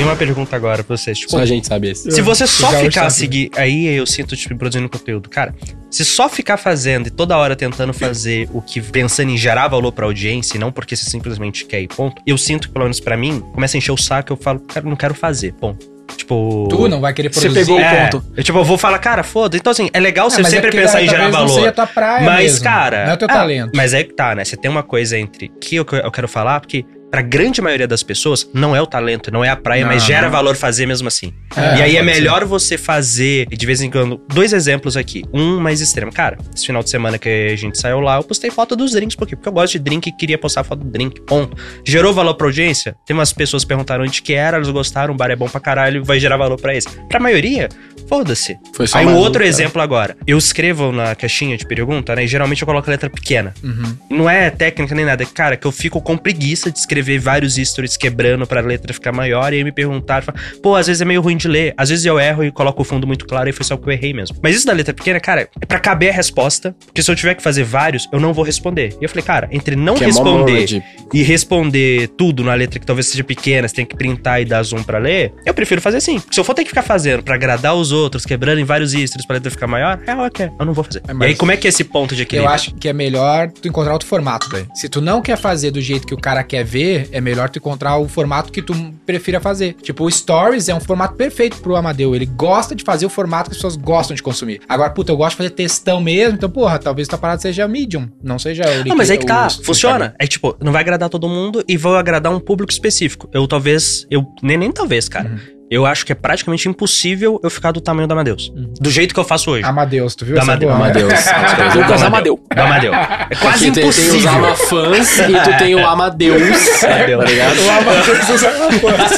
Tem uma pergunta agora pra vocês. Tipo, Só a gente sabe esse. se você só ficar a seguir. Aí eu sinto, tipo, produzindo conteúdo. Cara, se só ficar fazendo e toda hora tentando fazer o que pensando em gerar valor pra audiência e não porque você simplesmente quer ir, ponto. Eu sinto que, pelo menos pra mim, começa a encher o saco eu falo, cara, não quero fazer, ponto. Tipo. Tu não vai querer Você produzir. pegou o É, ponto. Eu, tipo, eu vou falar, cara, foda. Então, assim, é legal Ah, você é sempre porque, pensar cara, em gerar talvez Não valor. seja a tua praia Mas, mesmo. cara. Não é o teu ah, talento. Mas é que tá, né? Você tem uma coisa entre que eu, eu quero falar, porque pra grande maioria das pessoas, não é o talento, não é a praia, Não, mas gera não. valor fazer mesmo assim. É, e aí é pode ser. melhor você fazer, de vez em quando, dois exemplos aqui. Um mais extremo. Cara, esse final de semana que a gente saiu lá, eu postei foto dos drinks, por quê? Porque eu gosto de drink e queria postar foto do drink. Ponto. Gerou valor pra audiência? Tem umas pessoas que perguntaram onde que era, elas gostaram, o bar é bom pra caralho, vai gerar valor pra eles. Pra maioria, foda-se. Foi só Aí um outro cara. exemplo agora. Eu escrevo na caixinha de pergunta, né? E geralmente eu coloco a letra pequena. Uhum. Não é técnica nem nada. Cara, que eu fico com preguiça de escrever vários stories quebrando pra letra ficar maior e aí me perguntar, fala, pô, às vezes é meio ruim de ler. Às vezes eu erro e coloco o fundo muito claro e foi só que eu errei mesmo. Mas isso da letra pequena, cara, é pra caber a resposta, porque se eu tiver que fazer vários, eu não vou responder. E eu falei, cara, entre não Que é responder de- e responder tudo na letra que talvez seja pequena, você tem que printar e dar zoom pra ler, eu prefiro fazer assim. Se eu for ter que ficar fazendo pra agradar os outros, quebrando em vários stories pra letra ficar maior, é ok, eu não vou fazer. É, e aí, como é que é esse ponto de Eu equilíbrio? acho que é melhor tu encontrar outro formato, velho. Se tu não quer fazer do jeito que o cara quer ver, é melhor tu encontrar o formato que tu prefira fazer. Tipo, o Stories é um formato perfeito pro Amadeu. Ele gosta de fazer o formato que as pessoas gostam de consumir. Agora, puta, eu gosto de fazer textão mesmo, então, porra, talvez tua parada seja Medium, não seja o Não, mas aí que tá, o- o funciona. É tipo, não vai agradar todo mundo e vou agradar um público específico. Eu talvez, eu nem, nem talvez, cara. Uhum. Eu acho que é praticamente impossível eu ficar do tamanho do Amadeus. Do jeito que eu faço hoje. Amadeus, tu viu Do essa Amadeus. boa, né? Amadeus. Lucas Amadeu. Do Amadeu. É quase Aqui tem, tem os impossível. Amafãs e tu tem o Amadeus. tá ligado? O Amadeus usa uma coisa.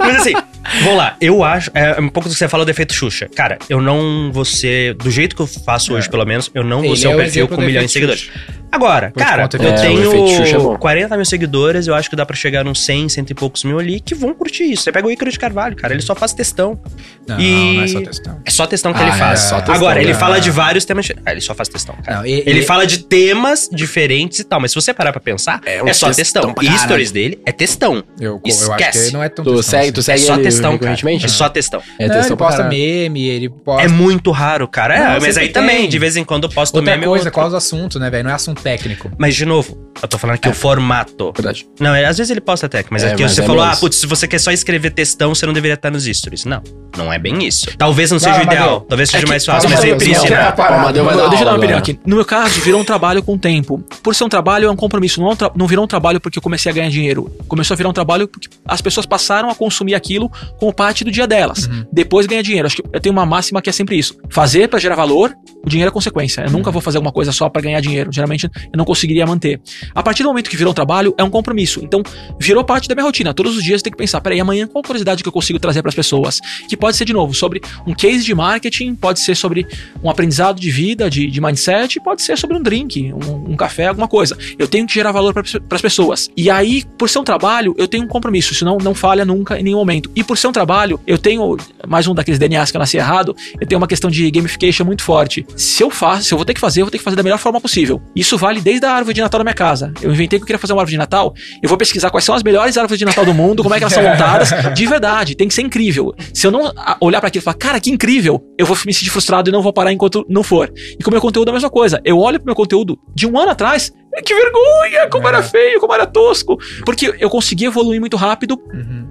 Mas assim, vamos lá. Eu acho. É um pouco do que você falou do efeito Xuxa. Cara, eu não vou ser. Do jeito que eu faço hoje, pelo menos, eu não vou Ele ser é um o perfil com do milhões de seguidores. Agora, Pois cara, eu é, o efeito Xuxa é tenho bom. 40 mil seguidores, eu acho que dá pra chegar uns 100, cento e poucos mil ali que vão curtir isso. Você pega o Ícaro de Carvalho, cara, ele só faz textão. Não, E- não é só textão. É só textão que Ah, ele faz. é só textão, Agora, ele né? fala de vários temas. Ah, ele só faz textão, cara. Não, e- ele e- fala de temas diferentes e tal, mas se você parar pra pensar, É é, um só textão textão. E stories dele é textão. Eu, eu acho que não é tão Tu textão segue, assim. tu É segue só ele textão, cara. É só textão. É Não, textão ele posta meme, ele posta... É muito raro, cara. É, Não, mas aí também, tem. de vez em quando eu posto Outra meme. coisa, eu... qual os assuntos, né, velho? Não é assunto técnico. Mas, de novo, eu tô falando aqui o formato. Verdade. Não, é, às vezes ele posta tech, mas É, aqui mas você é falou, ah, putz, se você quer só escrever textão, você não deveria estar nos stories. Não, não é bem isso. Talvez não seja Não, o ideal, Amadeu, talvez seja é mais fácil, mas é príncipe. não, né? O Deixa eu dar uma opinião agora. aqui. No meu caso, virou um trabalho com o tempo. Por ser um trabalho, é um compromisso. É não virou um trabalho porque eu comecei a ganhar dinheiro. Começou a virar um trabalho porque as pessoas passaram a consumir aquilo como parte do dia delas. Depois ganha dinheiro. Acho que eu tenho uma máxima que é sempre isso. Fazer pra gerar valor, o dinheiro é consequência. Eu nunca vou fazer alguma coisa só pra ganhar dinheiro. Geralmente eu não conseguiria manter. A partir do momento que virou um trabalho, é um compromisso. Então, virou parte da minha rotina. Todos os dias eu tenho que pensar, peraí, amanhã qual curiosidade que eu consigo trazer pras pessoas? Que pode ser, de novo, sobre um case de marketing, pode ser sobre um aprendizado de vida, de, de mindset, pode ser sobre um drink, um, um café, alguma coisa. Eu tenho que gerar valor para as pessoas. E aí, por ser um trabalho, eu tenho um compromisso, senão não falha nunca em nenhum momento. E por ser um trabalho, eu tenho mais um daqueles DNAs que eu nasci errado, eu tenho uma questão de gamification muito forte. Se eu faço, se eu vou ter que fazer, eu vou ter que fazer da melhor forma possível. Isso vale desde a árvore de Natal da minha casa. Eu inventei que eu queria fazer uma árvore de Natal, eu vou pesquisar quais são as melhores árvores de Natal do mundo, como é que elas são montadas, de verdade, tem que ser incrível. Se eu não ah, olhar para aquilo e falar, cara, que incrível, eu vou me sentir frustrado e não vou parar enquanto não for. E com o meu conteúdo é a mesma coisa. Eu olho pro meu conteúdo de um ano atrás, que vergonha, como era feio, como era tosco. Porque eu consegui evoluir muito rápido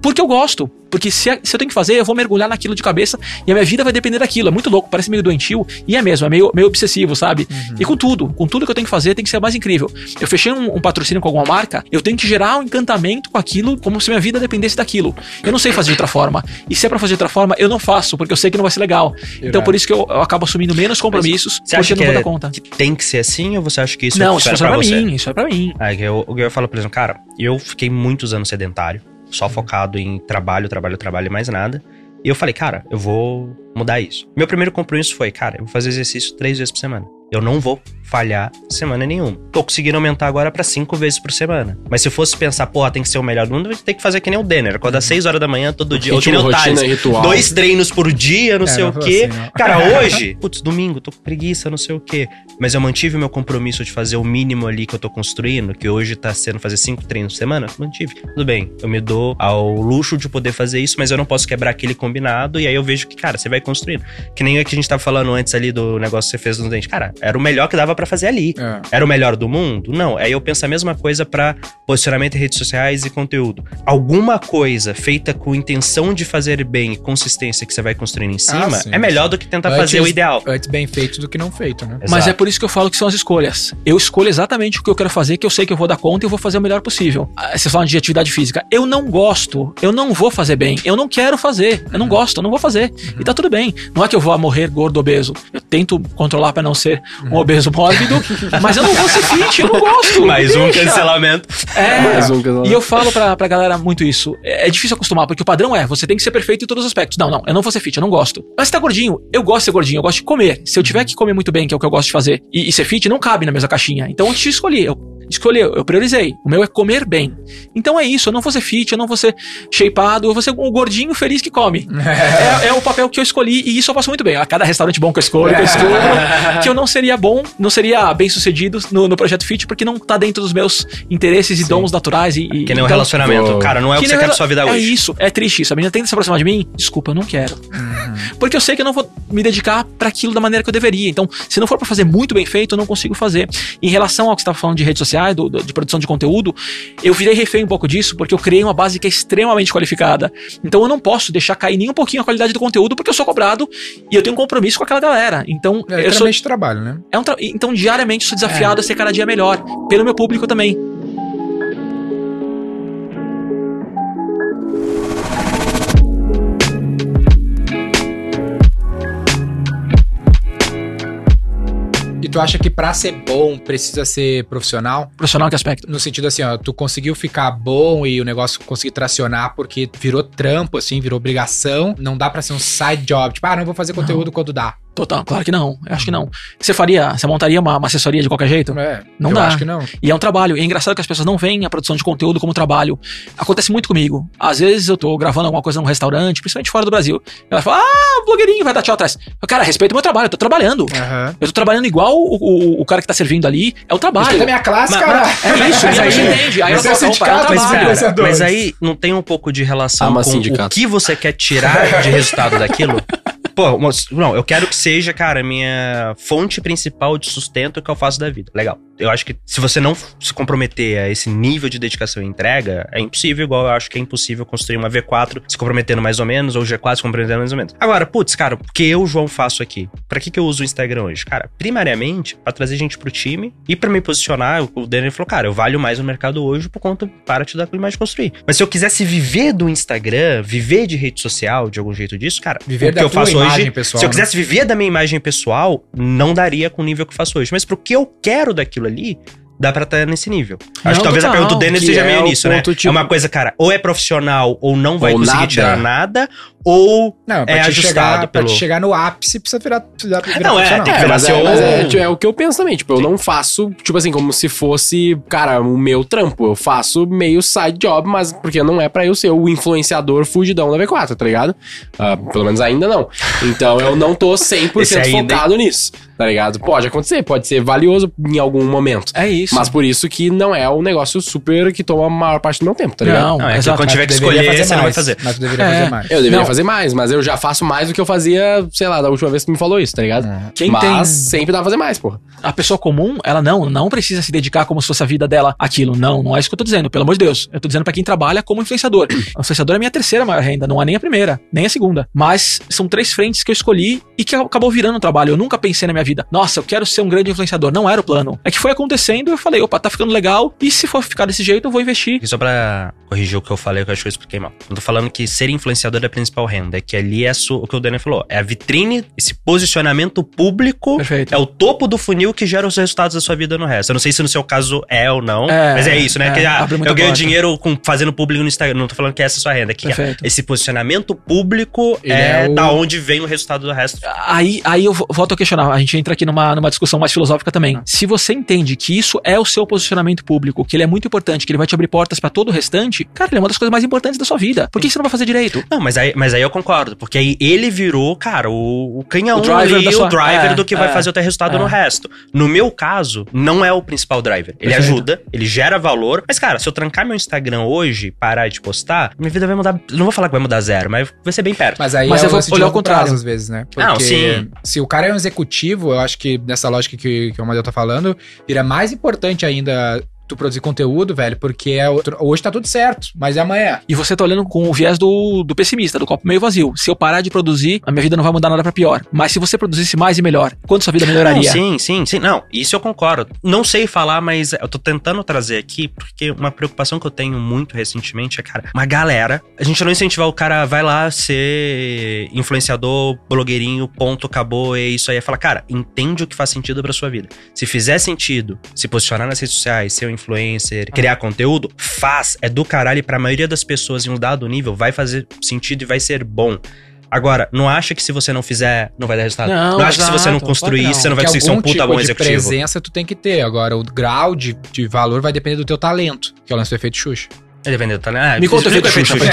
porque eu gosto. Porque se, se eu tenho que fazer, eu vou mergulhar naquilo de cabeça e a minha vida vai depender daquilo. É muito louco, parece meio doentio. E é mesmo, é meio, meio obsessivo, sabe? E com tudo, com tudo que eu tenho que fazer, tem que ser mais incrível. Eu fechei um, um patrocínio com alguma marca, eu tenho que gerar um encantamento com aquilo, como se minha vida dependesse daquilo. Eu não sei fazer de outra forma. E se é pra fazer de outra forma, eu não faço, porque eu sei que não vai ser legal. Então por isso que eu, eu acabo assumindo menos compromissos, Você porque acha eu não vou é- dar conta. que tem que ser assim ou você acha que isso não, é isso pra, funciona pra, você? mim, isso é pra mim. É, que eu, eu falo, por exemplo, cara, eu fiquei muitos anos sedentário, só focado em trabalho, trabalho, trabalho e mais nada. E eu falei, cara, eu vou mudar isso. Meu primeiro compromisso foi, cara, eu vou fazer exercício três vezes por semana. Eu não vou falhar semana nenhuma. Tô conseguindo aumentar agora pra cinco vezes por semana. Mas se eu fosse pensar, porra, tem que ser o melhor do mundo, eu vou ter que fazer que nem o Denner. Acordar 6 horas da manhã todo dia. Ou que nem o Thales. ritual. Dois treinos por dia, não É, sei não o quê. assim. Cara, hoje, putz, domingo, tô com preguiça, não sei o quê. Mas eu mantive o meu compromisso de fazer o mínimo ali que eu tô construindo, que hoje tá sendo fazer cinco treinos por semana. Mantive. Tudo bem, eu me dou ao luxo de poder fazer isso, mas eu não posso quebrar aquele combinado. E aí eu vejo que, cara, você vai construindo. Que nem o que a gente tava falando antes ali do negócio que você fez nos dentes. Cara, era o melhor que dava pra fazer ali. É. Era o melhor do mundo? Não. Aí eu penso a mesma coisa pra posicionamento em redes sociais e conteúdo. Alguma coisa feita com intenção de fazer bem e consistência que você vai construindo em cima sim. é melhor do que tentar Antes- fazer o ideal. Antes bem feito do que não feito, né? Mas Exato. é por isso que eu falo que são as escolhas. Eu escolho exatamente o que eu quero fazer, que eu sei que eu vou dar conta e eu vou fazer o melhor possível. Ah, Vocês falam de atividade física. Eu não gosto, eu não vou fazer bem, eu não quero fazer, eu não gosto, eu não vou fazer. E tá tudo bem. Não é que eu vou morrer gordo obeso. Eu tento controlar pra não ser um obeso mórbido, mas eu não vou ser fit, eu não gosto. Mais um Deixa. cancelamento. É, Mais um cancelamento. e eu falo pra, pra galera muito isso. É, é difícil acostumar, porque o padrão é, você tem que ser perfeito em todos os aspectos. Não, não, eu não vou ser fit, eu não gosto. Mas você tá gordinho, eu gosto de ser gordinho, eu gosto de comer. Se eu tiver que comer muito bem, que é o que eu gosto de fazer, e, e ser fit, não cabe na mesma caixinha. Então eu te escolhi, eu escolhi, eu priorizei. O meu é comer bem. Então é isso, eu não vou ser fit, eu não vou ser shapeado, eu vou ser um gordinho feliz que come. É, é o papel que eu escolhi e isso eu faço muito bem. A cada restaurante bom que eu escolho, que eu escolho, que eu não seria bom, não seria bem sucedido no, no projeto fit, porque não tá dentro dos meus interesses e dons naturais. E, e- Que nem um então- relacionamento. pô, Cara, não é o que, você nem quer pra sua vida é hoje. isso, é triste isso. A menina tenta se aproximar de mim, desculpa, eu não quero. Uhum. Porque eu sei que eu não vou me dedicar pra aquilo da maneira que eu deveria. Então, se não for pra fazer muito bem feito, eu não consigo fazer. Em relação ao que você estava falando de redes sociais, do- do- de produção de conteúdo, eu virei refém um pouco disso, porque eu criei uma base que é extremamente qualificada. Então, eu não posso deixar cair nem um pouquinho a qualidade do conteúdo, porque eu sou cobrado e eu tenho um compromisso com aquela galera. Então, É eu sou, trabalho, né? é um tra- então diariamente eu sou desafiado a ser cada dia melhor, pelo meu público também. Tu acha que pra ser bom precisa ser profissional? Profissional que aspecto? No sentido assim, ó, tu conseguiu ficar bom e o negócio conseguir tracionar porque virou trampo, assim, virou obrigação. Não dá pra ser um side job. Tipo, ah, não vou fazer conteúdo quando dá. Total, claro que não. Eu acho que não. Você faria, você montaria uma, uma assessoria de qualquer jeito? É, Não eu dá. acho que não. E é um trabalho. E é engraçado que as pessoas não veem a produção de conteúdo como trabalho. Acontece muito comigo. Às vezes eu tô gravando alguma coisa num restaurante, principalmente fora do Brasil. Ela fala, ah, blogueirinho, vai dar tchau atrás. Eu, Cara, respeita o meu trabalho, eu tô trabalhando. Aham. Eu tô trabalhando igual o, o, o cara que tá servindo ali. É o trabalho. Respeita a minha classe, Mas- cara. É isso, Mas e aí aí- você entende. Aí eu Você é falo, é um sindicato, Mas, cara, cara, influenciadores. mas aí não tem um pouco de relação Ama com sindicato. o que você quer tirar de resultado daquilo? Pô, não, eu quero que seja, cara, minha fonte principal de sustento que eu faço da vida. Legal. Eu acho que se você não se comprometer a esse nível de dedicação e entrega, é impossível, igual eu acho que é impossível construir uma V4 se comprometendo mais ou menos, ou G4 se comprometendo mais ou menos. Agora, putz, cara, o que eu, João, faço aqui? Pra que, que eu uso o Instagram hoje? Cara, primariamente, pra trazer gente pro time e pra me posicionar, o Daniel falou, cara, eu valho mais no mercado hoje por conta para te dar a imagem de construir. Mas se eu quisesse viver do Instagram, viver de rede social, de algum jeito disso, cara, Viver o que da eu faço imagem hoje, pessoal, se eu né? quisesse viver da minha imagem pessoal, não daria com o nível que eu faço hoje. Mas pro que eu quero daquilo ali, dá pra estar nesse nível. Não, Acho que talvez a total, pergunta do Denner seja é meio nisso, né? tipo- É uma coisa, cara, ou é profissional ou não vai Ou conseguir nada. tirar nada, ou Não, pra, É te ajustado chegar, pra pelo- te chegar no ápice, precisa virar, precisa virar Não, é, profissional. tem que É, virar mas, seu- é, mas é, tipo, é o que eu penso também. Tipo, eu não faço, tipo assim, como se fosse, cara, o meu trampo. Eu faço meio side job, mas porque não é pra eu ser o influenciador fugidão da V4, tá ligado? Ah, pelo menos ainda não. Então eu não tô 100% Esse ainda- focado nisso, tá ligado? Pode acontecer, pode ser valioso em algum momento. É isso. Mas por isso que não é um negócio super que toma a maior parte do meu tempo, tá ligado? Não, Não, é que quando tiver que escolher, fazer você não vai fazer. Mas tu deveria É. fazer mais. Eu deveria Não. Fazer mais, mas eu já faço mais do que eu fazia, sei lá, da última vez que tu me falou isso, tá ligado? Quem mas tem- sempre dá pra fazer mais, porra. a pessoa comum, ela não, não precisa se dedicar como se fosse a vida dela aquilo. Não, não é isso que eu tô dizendo, pelo amor de Deus. Eu tô dizendo pra quem trabalha como influenciador. O influenciador é a minha terceira maior renda, não é nem a primeira, nem a segunda. Mas são três frentes que eu escolhi e que acabou virando um trabalho. Eu nunca pensei na minha vida, nossa, eu quero ser um grande influenciador. Não era o plano. É que foi acontecendo e eu falei, opa, tá ficando legal. E se for ficar desse jeito, eu vou investir. E só pra corrigir o que eu falei, que eu acho que eu expliquei mal. Eu tô falando que ser influenciador é a principal principal renda. É que ali é o que o Daniel falou. É a vitrine, esse posicionamento público. Perfeito. É o topo do funil que gera os resultados da sua vida no resto. Eu não sei se no seu caso é ou não. É, mas é isso, né? é, que, ah, eu ganho porta. dinheiro com, fazendo público no Instagram. Não tô falando que essa é a sua renda. Que Perfeito. esse posicionamento público Ele é, é o- da onde vem o resultado do resto. Aí, aí eu vo- volto a questionar. A gente entra aqui numa, numa discussão mais filosófica também. Se você entende que isso é o seu posicionamento público, que ele é muito importante, que ele vai te abrir portas pra todo o restante, cara, ele é uma das coisas mais importantes da sua vida. Por que que você não vai fazer direito? Não, mas aí, mas aí eu concordo, porque aí ele virou, cara, o, o canhão O driver ali, da sua- o driver é, do que vai é, fazer o teu resultado é. no resto. No meu caso, não é o principal driver. Ele Perfeito. ajuda, ele gera valor, mas cara, se eu trancar meu Instagram hoje, parar de postar, minha vida vai mudar, não vou falar que vai mudar zero, mas vai ser bem perto. Mas aí Mas é eu vou lance de olhar ao longo contrário. prazo, às vezes, né? Porque Não, sim. se o cara é um executivo, eu acho que nessa lógica que, que o Amadeu tá falando, vira mais importante ainda tu produzir conteúdo, velho, porque é outro- hoje tá tudo certo, mas é amanhã. E você tá olhando com o viés do, do pessimista, do copo meio vazio. Se eu parar de produzir, a minha vida não vai mudar nada pra pior. Mas se você produzisse mais e melhor, quanto sua vida melhoraria? Não, sim, sim, sim. Não, isso eu concordo. Não sei falar, mas eu tô tentando trazer aqui, porque uma preocupação que eu tenho muito recentemente é, cara, uma galera. A gente não incentivar o cara, vai lá ser influenciador, blogueirinho, ponto, acabou, é isso aí. É falar, cara, entende o que faz sentido pra sua vida. Se fizer sentido se posicionar nas redes sociais, ser um influencer, criar conteúdo, faz. É do caralho e pra maioria das pessoas em um dado nível vai fazer sentido e vai ser bom. Agora, não acha que se você não fizer, não vai dar resultado. Não, Não, acha que se você não exato, construir que isso, você não vai conseguir ser um puta tipo bom executivo. presença tu tem que ter. Agora, o grau de, de valor vai depender do teu talento, que é o lance do efeito Xuxa. Do talento. Ah, Me conta o efeito Xuxa. Xuxa.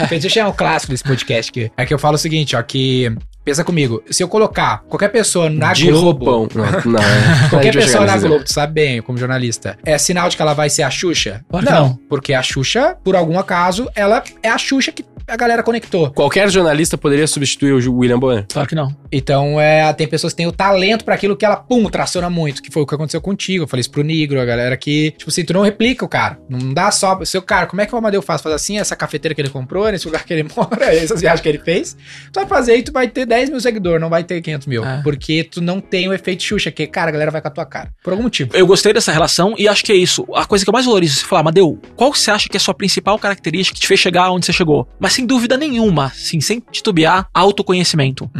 O efeito Xuxa é um clássico desse podcast aqui. É que eu falo o seguinte, ó, que... Pensa comigo, se eu colocar qualquer pessoa na de Globo... roupão. Não, não. a Qualquer pessoa na Globo, tu sabe bem, como jornalista, é sinal de que ela vai ser a Xuxa? Claro que não. porque a Xuxa, por algum acaso, ela é a Xuxa que a galera conectou. Qualquer jornalista poderia substituir o William Bonner. Claro que não. Então, é, tem pessoas que têm o talento pra aquilo que ela, pum, traciona muito, que foi o que aconteceu contigo. Eu falei isso pro Negro, a galera que, tipo assim, tu não replica o cara. Não dá só. Seu cara, como é que o Amadeu faz? Faz assim, essa cafeteira que ele comprou, nesse lugar que ele mora, essas viagens que ele fez. Tu vai fazer e tu vai ter 10 mil seguidores, não vai ter 500 mil. É. Porque tu não tem o efeito Xuxa, que, cara, a galera vai com a tua cara. Por algum motivo. Eu gostei dessa relação e acho que é isso. A coisa que eu mais valorizo é você falar, Madeu, qual você acha que é a sua principal característica que te fez chegar onde você chegou? Mas sem dúvida nenhuma, sim, sem titubear, autoconhecimento.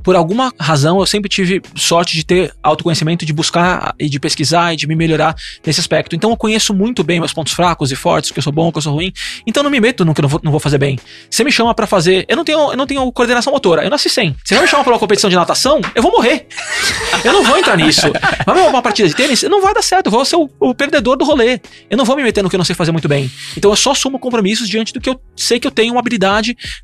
Por alguma razão, eu sempre tive sorte de ter autoconhecimento, de buscar e de pesquisar e de me melhorar nesse aspecto. Então eu conheço muito bem meus pontos fracos e fortes, que eu sou bom, que eu sou ruim. Então não me meto no que eu não vou, não vou fazer bem. Você me chama pra fazer. Eu não tenho, eu não tenho coordenação motora, eu nasci sem. Você vai me chamar pra uma competição de natação, eu vou morrer. Eu não vou entrar nisso. Vai me uma partida de tênis, não vai dar certo. Eu vou ser o, o perdedor do rolê. Eu não vou me meter no que eu não sei fazer muito bem. Então eu só assumo compromissos diante do que eu sei que eu tenho uma habilidade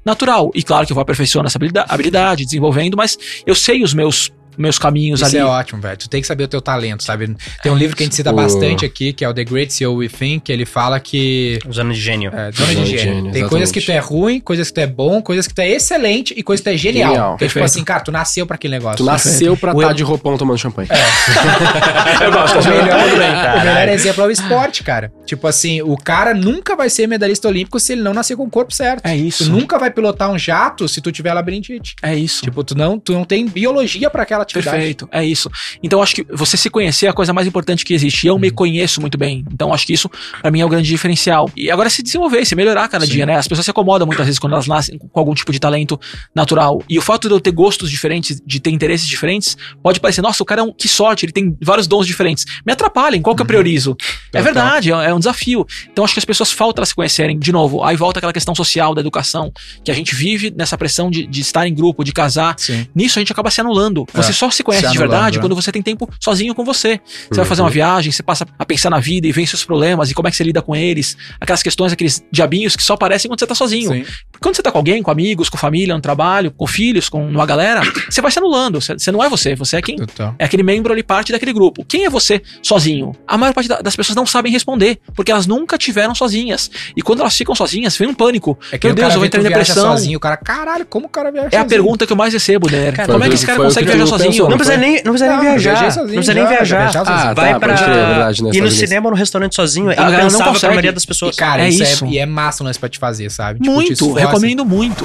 natural. E claro que eu vou aperfeiçoando essa habilidade, habilidade desenvolvendo, mas eu sei os meus, meus caminhos Isso ali. é ótimo, velho. Tu tem que saber o teu talento, sabe? Tem um livro que a gente cita O- bastante aqui, que é o The Great CEO Within, que ele fala que. Usando de gênio. É, zona de de gênio. gênio, Tem exatamente. coisas que tu é ruim, coisas que tu é bom, coisas que tu é excelente e coisas que tu é genial. Genial. Porque, tipo Perfeito. assim, cara, tu nasceu pra aquele negócio. Tu nasceu pra O- estar de roupão tomando champanhe. Eu gosto, O melhor, bem, o melhor exemplo é o esporte, cara. Tipo assim, o cara nunca vai ser medalhista olímpico se ele não nascer com o corpo certo. É Tu isso. nunca vai pilotar um jato se tu tiver labirintite. É isso. Tipo, tu não, tu não tem biologia pra aquela atividade. Perfeito, é isso. Então acho que você se conhecer é a coisa mais importante que existe. E eu Uhum. me conheço muito bem. Então acho que isso pra mim é o grande diferencial. E agora se desenvolver, se melhorar cada Sim. dia, né? As pessoas se acomodam muitas vezes quando elas nascem com algum tipo de talento natural. E o fato de eu ter gostos diferentes, de ter interesses diferentes, pode parecer, nossa, o cara é um que sorte, ele tem vários dons diferentes. Me atrapalhem, qual que eu priorizo? É verdade, é, é um desafio. Então acho que as pessoas faltam elas se conhecerem. De novo, aí volta aquela questão social da educação, que a gente vive nessa pressão de, de estar em grupo, de casar, Sim. Nisso a gente acaba se anulando. Você É, só se conhece se de verdade né? quando você tem tempo sozinho com você. Você vai fazer Uhum. uma viagem, você passa a pensar na vida e vence os problemas e como é que você lida com eles. Aquelas questões, aqueles diabinhos que só aparecem quando você tá sozinho. Sim. Quando você tá com alguém, com amigos, com família, no trabalho, com filhos, com uma galera, você vai se anulando. Você, você não é você, você é quem Total. é aquele membro ali, parte daquele grupo. Quem é você sozinho? A maior parte da- das pessoas não sabem responder, porque elas nunca tiveram sozinhas. E quando elas ficam sozinhas, vem um pânico. É que Meu Deus, eu vou entrar em depressão. sozinho, o cara, caralho, como o cara viaja É a sozinho? pergunta que eu mais recebo, né? Cara, Como é que esse cara consegue viajar tu sozinho? Não não precisa nem, não precisa nem viajar. viajei Não sozinho precisa já, nem viajar. sozinho. Ah, vai tá, pra pode crer, é verdade, né, ir no cinema ou no restaurante sozinho. É A impensável pra consegue. maioria das pessoas. E, cara, É isso, isso. É, e é massa lance pra te fazer, sabe? Tipo, Muito, esforça. recomendo muito.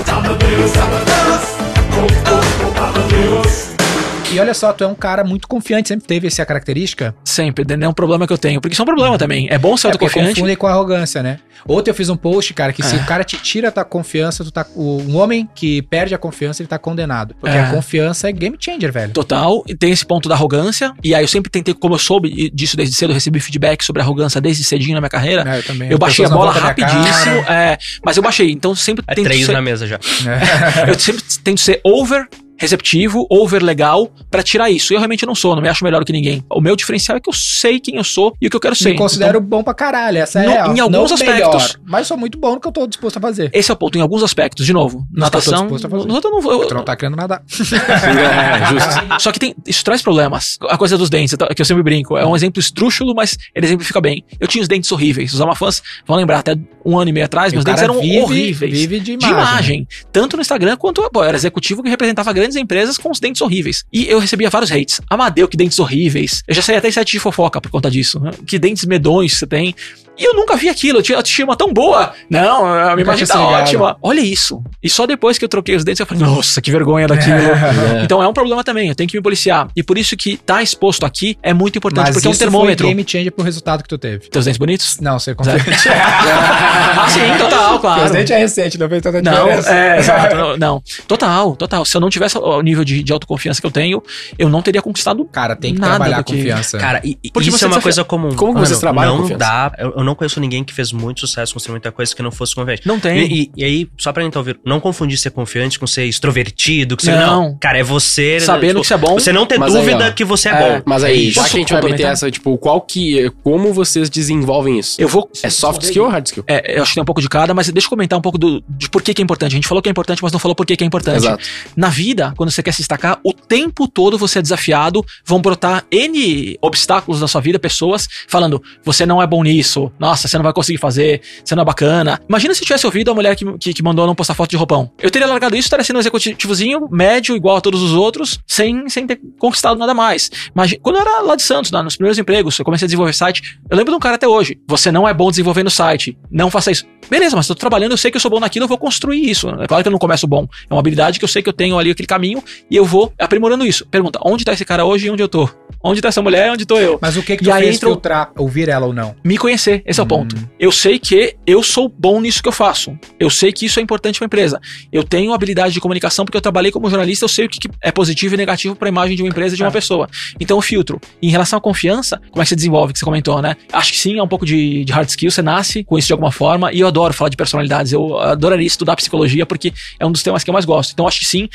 E olha só, tu é um cara muito confiante, sempre teve essa característica. Sempre, não é um problema que eu tenho. Porque isso é um problema também. É bom ser É autoconfiante. confundem com arrogância, né? Ontem eu fiz um post, cara, que se É. o cara te tira a tua confiança, tu tá. Um homem que perde a confiança, ele tá condenado. Porque É. a confiança é game changer, velho. Total, e tem esse ponto da arrogância. E aí eu sempre tentei, como eu soube disso desde cedo, eu recebi feedback sobre arrogância desde cedinho na minha carreira. É, eu também. Eu baixei a bola rapidíssimo, é, mas eu baixei. Então sempre É tento três ser, na mesa já. eu sempre tento ser over receptivo, over legal pra tirar isso. Eu realmente não sou, não me acho melhor que ninguém. O meu diferencial é que eu sei quem eu sou e o que eu quero ser. Me considero bom pra caralho, essa é No- a real. em alguns Não aspectos. mas sou muito bom no que eu tô disposto a fazer. Então, esse é o ponto, em alguns aspectos, de novo. Mas que eu tô Natação. disposto a fazer. no outro eu não vou. eu- Tu não tá querendo nada. É, justo. Só que tem, isso traz problemas. A coisa dos dentes, então, que eu sempre brinco. É um exemplo estrúxulo, mas ele exemplifica bem. Eu tinha os dentes horríveis. Os Amafãs vão lembrar, até um ano e meio atrás, E meus dentes eram vive- horríveis. vive de de imagem, imagem. Tanto no Instagram quanto pô, eu era executivo que representava grandes empresas com os dentes horríveis. E eu recebia vários hates. Amadeu, que dentes horríveis. Eu já saí até em site de fofoca por conta disso. né? Que dentes medonhos você tem. E eu nunca vi aquilo. Eu tinha autoestima tão boa. Não, a minha imagem tá ótima. Olha isso. E só depois que eu troquei os dentes, eu falei, nossa, que vergonha daquilo. É. Então é um problema também, eu tenho que me policiar. E por isso que tá exposto aqui é muito importante, Mas porque é um termômetro. foi game changer pro resultado que tu teve. Teus dentes bonitos? Não, você Zero. confiante. ah, sim, total, claro. Teus dentes é recente, não fez tanta Não, diferença. é, exato. não, Não, total, total. Se eu não tivesse o nível de, de autoconfiança que eu tenho, eu não teria conquistado. Cara, tem que Nada trabalhar a confiança. Cara, e, e Porque isso você é uma desafia- coisa comum. Como que vocês trabalham Não dá. Eu, eu não conheço ninguém que fez muito sucesso construir muita coisa que não fosse confiante. Não tem. E, e- e aí, só pra gente ouvir, não confundir ser confiante com ser extrovertido, que você, Não. não. Cara, é você. Sabendo que você é bom. Você não ter Mas aí, dúvida ó, que você é, é, bom. Mas aí, já que a gente vai meter essa, tipo, qual que. Como vocês desenvolvem isso? Eu vou. É soft skill ou hard skill? É, eu acho que tem um pouco de cada, mas deixa eu comentar um pouco do, de por que, que é importante. A gente falou que é importante, mas não falou por que, que é importante. Exato. Na vida, quando você quer se destacar, o tempo todo você é desafiado, vão brotar N obstáculos na sua vida, pessoas falando, você não é bom nisso, nossa, você não vai conseguir fazer, você não é bacana. Imagina se tivesse ouvido a mulher que, que, que mandou não postar foto de roupão. Eu teria largado isso, estaria sendo um executivozinho, médio, igual a todos os outros, sem, sem ter conquistado nada mais. Mas quando eu era lá de Santos, nos primeiros empregos, eu comecei a desenvolver site, eu lembro de um cara até hoje, você não é bom desenvolvendo site, não faça isso. Beleza, mas tô trabalhando, eu sei que eu sou bom naquilo, eu vou construir isso. É claro que eu não começo bom. É uma habilidade que eu sei que eu tenho ali aquele caminho e eu vou aprimorando isso. Pergunta, onde tá esse cara hoje e onde eu tô? Onde tá essa mulher e onde tô eu? Mas o que que E tu aí fez entrou- filtrar, ouvir ela ou não? Me conhecer, esse é o ponto. Eu sei que eu sou bom nisso que eu faço. Eu sei que isso é importante pra empresa. Eu tenho habilidade de comunicação porque eu trabalhei como jornalista, eu sei o que que é positivo e negativo pra imagem de uma empresa e de uma pessoa. Então eu filtro. Em relação à confiança, como é que você desenvolve, que você comentou, né? Acho que sim, é um pouco de, de hard skill, você nasce com isso de alguma forma, e eu adoro falar de personalidades. Eu adoraria estudar psicologia porque é um dos temas que eu mais gosto. Então acho que sim,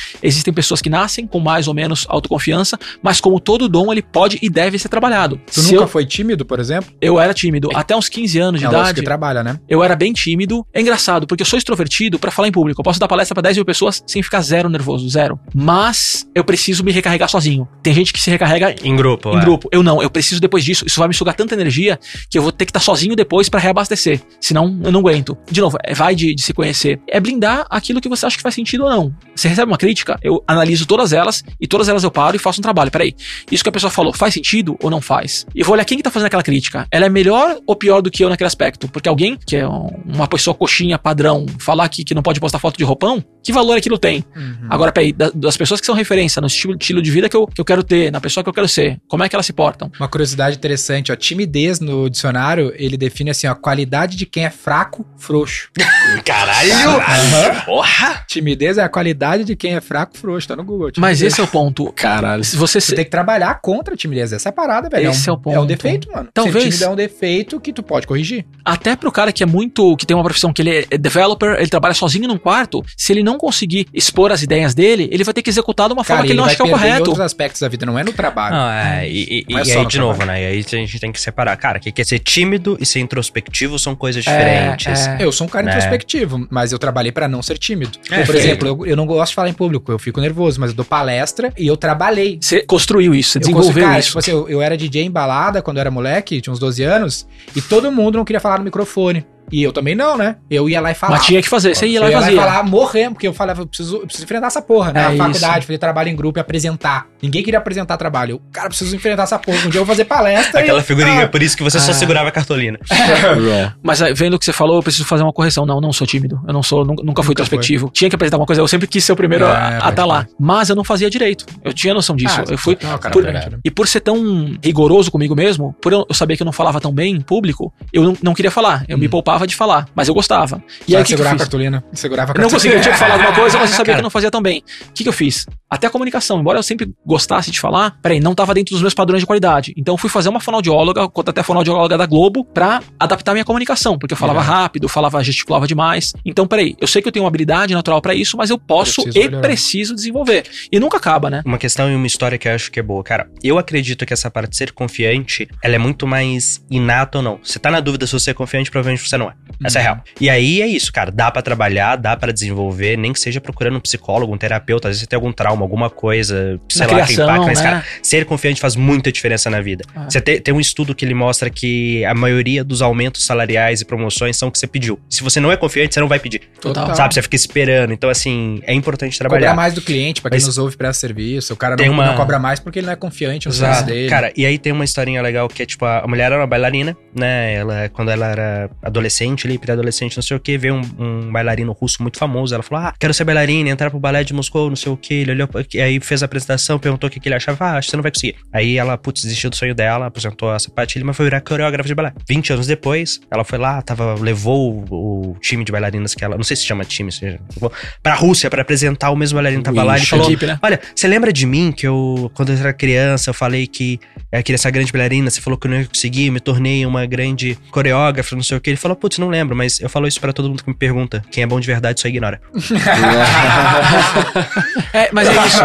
existem pessoas que nascem com mais ou menos autoconfiança, mas como todo dom, ele pode e deve ser trabalhado. Tu Se nunca eu, foi tímido, por exemplo? eu era tímido até uns 15 anos de é idade. que trabalha, né? Eu era bem tímido. É engraçado, porque eu sou extrovertido pra falar em público. Eu posso dar palestra pra 10 mil pessoas sem ficar zero nervoso, zero. Mas eu preciso me recarregar sozinho. Tem gente que se recarrega Em grupo. em é. grupo. Eu não, eu preciso depois disso. Isso vai me sugar tanta energia que eu vou ter que estar sozinho depois pra reabastecer. Senão eu não aguento. De novo, é- vai de, de se conhecer. É blindar aquilo que você acha que faz sentido ou não. Você recebe uma crítica, eu analiso todas elas e todas elas eu paro e faço um trabalho. Peraí, isso que a pessoa falou faz sentido ou não faz? E vou olhar quem que tá fazendo aquela crítica. Ela é melhor ou pior do que eu naquele aspecto? Porque alguém que é um- uma pessoa coxinha padrão falar que, que não pode postar foto de roupão, que valor aquilo tem? Agora, peraí, da- das pessoas que são referência no estilo, estilo de vida que eu, que eu quero ter, na pessoa que eu quero ser, como é que elas se portam? Uma curiosidade interessante, ó. Timidez no dicionário, ele define assim, ó, qualidade de quem é fraco, frouxo. Caralho! Aham. Porra! Timidez é a qualidade de quem é fraco, frouxo. Tá no Google. Mas timidez. esse é o ponto. Caralho. Se você Você se, tem que trabalhar contra a timidez. Essa é a parada, velho. Esse é, é um, o ponto. É um defeito, mano. Talvez- Ser tímido é um defeito que tu pode corrigir. até pro cara que é muito. que tem uma profissão que ele é developer, ele trabalha sozinho num quarto, se ele não conseguir expor as ideias dele, ele vai ter que executar de uma forma Cara, que ele não acha que é o perder em correto. outros aspectos da vida, não é no trabalho. Não, é, e, e- é e só aí, no de novo, né? E aí a gente tem que separar. Cara, o que que é ser tímido e ser introspectivo são coisas diferentes. é. Eu sou um cara Né? introspectivo, mas eu trabalhei pra não ser tímido. É, Por exemplo, eu, eu não gosto de falar em público, eu fico nervoso, mas eu dou palestra e eu trabalhei. Você construiu isso, você Eu desenvolveu cara, isso. Tipo assim, eu, eu era DJ em balada quando eu era moleque, tinha uns 12 anos, e todo mundo não queria falar no microfone. E eu também não, né? Eu ia lá e falava. Mas tinha que fazer, você ia lá eu e ia lá fazia. e falar morrendo, porque eu falava, eu preciso, eu preciso enfrentar essa porra, né? É Na isso. faculdade, fazer trabalho em grupo e apresentar. Ninguém queria apresentar trabalho. Eu, cara, preciso enfrentar essa porra. Um dia eu vou fazer palestra. Aquela e- figurinha, Ah, por isso que você só Ah. segurava a cartolina. É. Mas aí, vendo o que você falou, eu preciso fazer uma correção. Não, não sou tímido. Eu não sou, nu- nunca fui Nunca introspectivo. Tinha que apresentar uma coisa. Eu sempre quis ser o primeiro É, a estar lá. crer. Mas eu não fazia direito. Eu tinha noção disso. Ah, eu fui. não, cara, por- e por ser tão rigoroso comigo mesmo, por eu eu saber que eu não falava tão bem em público, eu não, não queria falar. Eu me poupava de falar. Mas eu gostava. E Só aí que, que eu segurar a fiz? cartolina. Segurava a Eu não cartolina. conseguia, eu tinha que falar alguma coisa, mas eu sabia Cara, que eu não fazia tão bem. O que, que eu fiz? Até a comunicação, embora eu sempre gostasse de falar, peraí, não tava dentro dos meus padrões de qualidade. Então eu fui fazer uma fonoaudióloga, até fonoaudióloga da Globo, pra adaptar minha comunicação, porque eu falava Legal. rápido, falava, gesticulava demais. Então, peraí, eu sei que eu tenho uma habilidade natural pra isso, mas eu posso Preciso e melhorar. preciso desenvolver. E nunca acaba, né? Uma questão e uma história que eu acho que é boa. Cara, eu acredito que essa parte de ser confiante, ela é muito mais inata ou não. Você tá na dúvida se você é confiante, provavelmente você não é. Essa é a real. E aí é isso, cara. Dá pra trabalhar, dá pra desenvolver, nem que seja procurando um psicólogo, um terapeuta. Às vezes você tem algum trauma, alguma coisa, sei Na lá, que criação, impacta. Mas, né? cara, ser confiante faz muita diferença na vida. Ah. Você tem, tem um estudo que ele mostra que a maioria dos aumentos salariais e promoções são o que você pediu. Se você não é confiante, você não vai pedir. Total. Sabe? Você fica esperando. Então, assim, é importante Cobrar trabalhar. mais do cliente, pra quem Mas- nos ouve presta serviço. O cara não, uma- não cobra mais porque ele não é confiante no serviço dele. Cara, e aí tem uma historinha legal que é tipo, a mulher era uma bailarina, né? Ela, quando ela era adolescente ali, pré-adolescente, não sei o que, veio um, um bailarino russo muito famoso. Ela falou: Ah, quero ser bailarina, entrar pro balé de Moscou, não sei o que. Ele olhou, aí fez a apresentação, perguntou o que, que ele achava. Ah, acho que você não vai conseguir. Aí ela, putz, desistiu do sonho dela, apresentou a sapatilha, mas foi virar coreógrafa de balé. 20 anos depois, ela foi lá, tava, levou o, o time de bailarinas que ela, não sei se chama time, seja, pra Rússia pra apresentar o mesmo bailarino que tava lá. Ele falou: equipe, né? Olha, você lembra de mim que eu, quando eu era criança, eu falei que eu queria ser grande bailarina, você falou que eu não ia conseguir, me tornei uma grande coreógrafa, não sei o que. Ele falou, putz, não lembro, mas eu falo isso pra todo mundo que me pergunta. Quem é bom de verdade só ignora. É, mas é isso.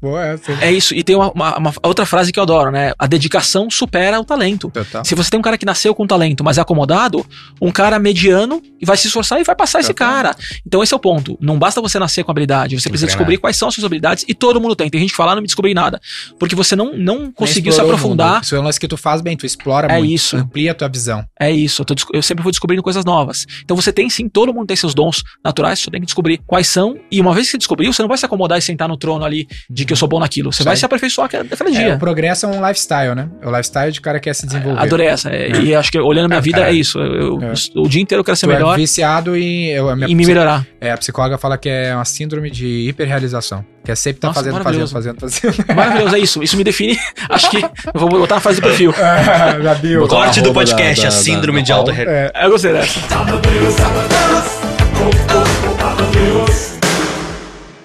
Boa essa. É isso. E tem uma, uma- uma outra frase que eu adoro, né? A dedicação supera o talento. Total. Se você tem um cara que nasceu com talento, mas é acomodado, um cara mediano vai se esforçar e vai passar esse Total. cara. Então esse é o ponto. Não basta você nascer com habilidade, você precisa descobrir quais são as suas habilidades e todo mundo tem. Tem gente que fala, ah, não me descobri nada. Porque você não, não conseguiu se aprofundar. Isso é um lance que tu faz bem, tu explora É muito. isso. Amplia a tua visão. É isso, eu, eu sempre vou descobrindo coisas novas. Então você tem sim, todo mundo tem seus dons naturais, você só tem que descobrir quais são. E uma vez que você descobriu, você não vai se acomodar e sentar no trono ali de que eu sou bom naquilo. Você Isso vai se aperfeiçoar cada, cada É, dia. o progresso é um lifestyle, né? É o lifestyle de cara que quer se desenvolver. Adorei essa. é, E acho que olhando a minha Ah, vida é isso. Eu, eu- É. O dia inteiro eu quero ser Tu melhor é viciado em... Eu, a minha e me melhorar. É, a psicóloga fala que é uma síndrome de hiperrealização. Que é sempre tá Nossa, fazendo, fazendo, maravilhoso. fazendo, fazendo. Maravilhoso, é isso. Isso me define. Acho que eu vou botar na frase do perfil. Já? Botar Corte do podcast, da- a da- síndrome da- de auto É, Eu gostei dessa.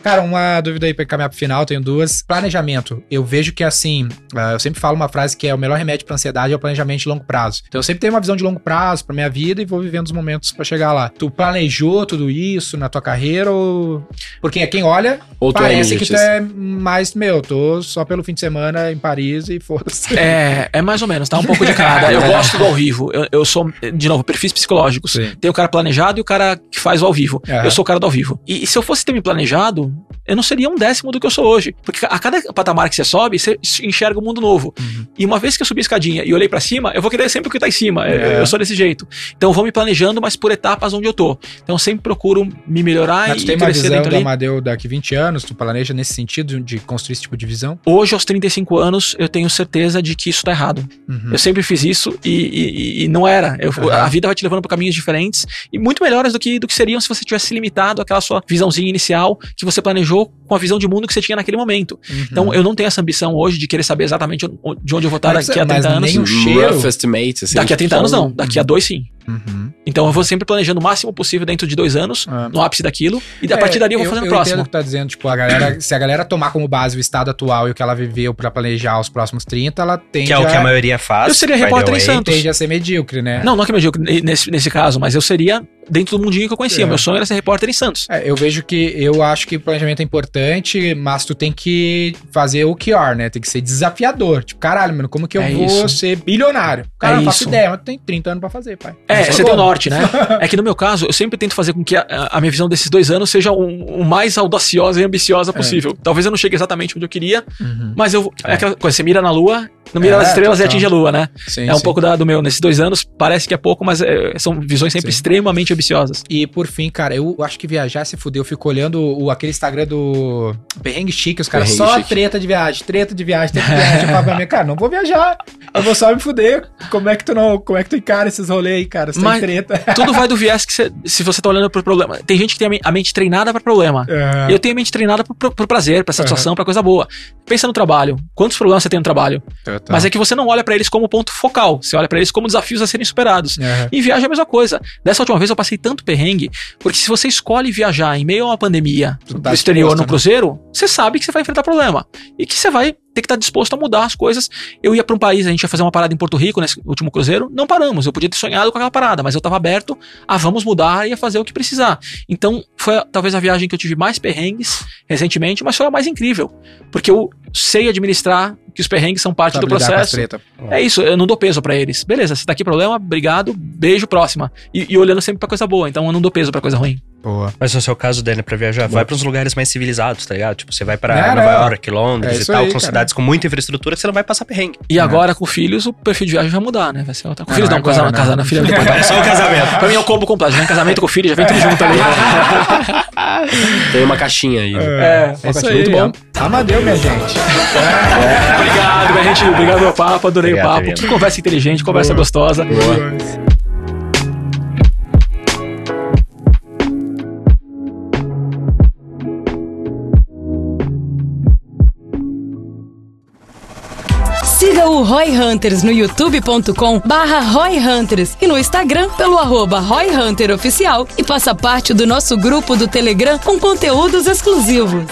Cara, uma dúvida aí pra caminhar pro final, tenho duas. Planejamento. Eu vejo que assim, ah, eu sempre falo uma frase que é o melhor remédio pra ansiedade é o planejamento de longo prazo. Então eu sempre tenho uma visão de longo prazo pra minha vida e vou vivendo os momentos pra chegar lá. Tu planejou tudo isso na tua carreira ou. Porque quem olha, Ou tu é parece que tu é mais, meu, tô só pelo fim de semana em Paris e foda-se. É, é mais ou menos, tá? Um pouco de cada. Eu gosto do ao vivo. Eu, eu sou, de novo, perfis psicológicos. Sim. Tem o cara planejado e o cara que faz o ao vivo. Aham. Eu sou o cara do ao vivo. E, e se eu fosse ter me planejado, eu não seria um décimo do que eu sou hoje. Porque a cada patamar que você sobe, você enxerga um mundo novo. Uhum. E uma vez que eu subi a escadinha e olhei pra cima, eu vou querer sempre o que tá em cima. Eu- É. Eu sou desse jeito. Então eu vou me planejando, mas por etapas onde eu tô. Então eu sempre procuro me melhorar Mas e tu tem uma visão do ali. Amadeu daqui 20 anos, tu planeja nesse sentido de construir esse tipo de visão? Hoje, aos 35 anos, eu tenho certeza de que isso tá errado. Uhum. Eu sempre fiz isso e, e- e não era. Eu- Aham. A vida vai te levando por caminhos diferentes e muito melhores do que, do que seriam se você tivesse limitado àquela sua visãozinha inicial que você planejou com a visão de mundo que você tinha naquele momento. Uhum. Então, eu não tenho essa ambição hoje de querer saber exatamente de onde eu vou estar Mas- daqui a mas 30 anos. nem o cheiro. Rough estimate, assim, Daqui a 30 anos, não. Daqui a dois, sim. Uhum. Então, eu vou sempre planejando o máximo possível dentro de dois anos, Ah. no ápice daquilo, e a É, partir dali eu vou fazendo o Eu próximo. entendo o que tá dizendo, tipo, a galera, se a galera tomar como base o estado atual e o que ela viveu pra planejar os próximos 30, ela tende Que é o que a maioria faz. Eu seria repórter em. Santos. tende a ser medíocre, né? Não, não que eu me diga nesse, nesse caso, mas eu seria dentro do mundinho que eu conhecia. É. Meu sonho era ser repórter em Santos. É, eu vejo que eu acho que o planejamento é importante, mas tu tem que fazer o que are, né? Tem que ser desafiador. Tipo, caralho, mano, como que eu É vou isso. ser bilionário? Cara, É não faço isso. ideia, mas tu tem 30 anos pra fazer, pai. É, É, sei você tem o norte, né? É que no meu caso, eu sempre tento fazer com que a, a minha visão desses dois anos seja o um, um mais audaciosa e ambiciosa possível. Talvez eu não chegue exatamente onde eu queria, Uhum. mas eu. É. É. aquela coisa, você mira na lua, não mira É, nas estrelas e atinge a lua, né? Sim, é um sim. pouco da, do meu. Nesses dois anos, parece que é pouco, mas é, são visões sempre Sim. extremamente ambiciosas. E por fim, cara, eu acho que viajar se fudeu. Eu fico olhando o, aquele Instagram do Perrengue Chique, os caras só Chique. treta de viagem, treta de viagem, treta de viagem. Pra mim, cara, não vou viajar. Eu vou só me fuder. Como é que tu não, como é que tu encara esses rolês aí, cara? Você Mas- tem treta. Tudo vai do viés que você. Se você tá olhando pro problema. Tem gente que tem a men- a mente treinada pra problema. É. Eu tenho a mente treinada pro, pro- prazer, pra satisfação, pra coisa boa. Pensa no trabalho. Quantos problemas você tem no trabalho? Total. Mas é que você não olha pra eles como ponto focal. Você olha pra eles como desafios a serem superados. É. E viagem é a mesma coisa. Dessa última vez eu passei tanto perrengue, porque se você escolhe viajar em meio a uma pandemia tá exterior no né? cruzeiro, você sabe que você vai enfrentar problema. E que você vai ter que estar disposto a mudar as coisas. Eu ia pra um país, a gente ia fazer uma parada em Porto Rico nesse último cruzeiro, não paramos. Eu podia ter sonhado com aquela parada, mas eu tava aberto a vamos mudar e a fazer o que precisar. Então, foi talvez a viagem que eu tive mais perrengues recentemente, mas foi a mais incrível. Porque eu sei administrar que os perrengues são parte do processo. É isso, eu não dou peso pra eles. Beleza, se tá aqui problema, obrigado, beijo, próxima. E, e olhando sempre pra coisa boa, então eu não dou peso pra coisa ruim. Boa. Mas no seu caso, Dani, pra viajar, vai pra uns lugares mais civilizados, tá ligado? Tipo, você vai pra Não, Nova não. York, Londres É e tal, aí, que são cara. cidades com muita infraestrutura que você não vai passar perrengue. E agora, com filhos, o perfil de viagem vai mudar, né? Vai ser outra. Com Não, filhos não, não, casar, casar, não. na filha depois. É só o casamento. Pra mim é o combo completo, já vem casamento com filho, já vem tudo junto ali. Tem uma caixinha aí. É, É isso aí. muito bom. Amadeu, minha gente. Obrigado, minha gente. Obrigado pelo papo, adorei Obrigado, o papo. Que conversa inteligente, conversa gostosa. Siga o Roy Hunters no youtube.com barra Roy Hunters e no Instagram pelo arroba Roy Hunter Oficial e faça parte do nosso grupo do Telegram com conteúdos exclusivos.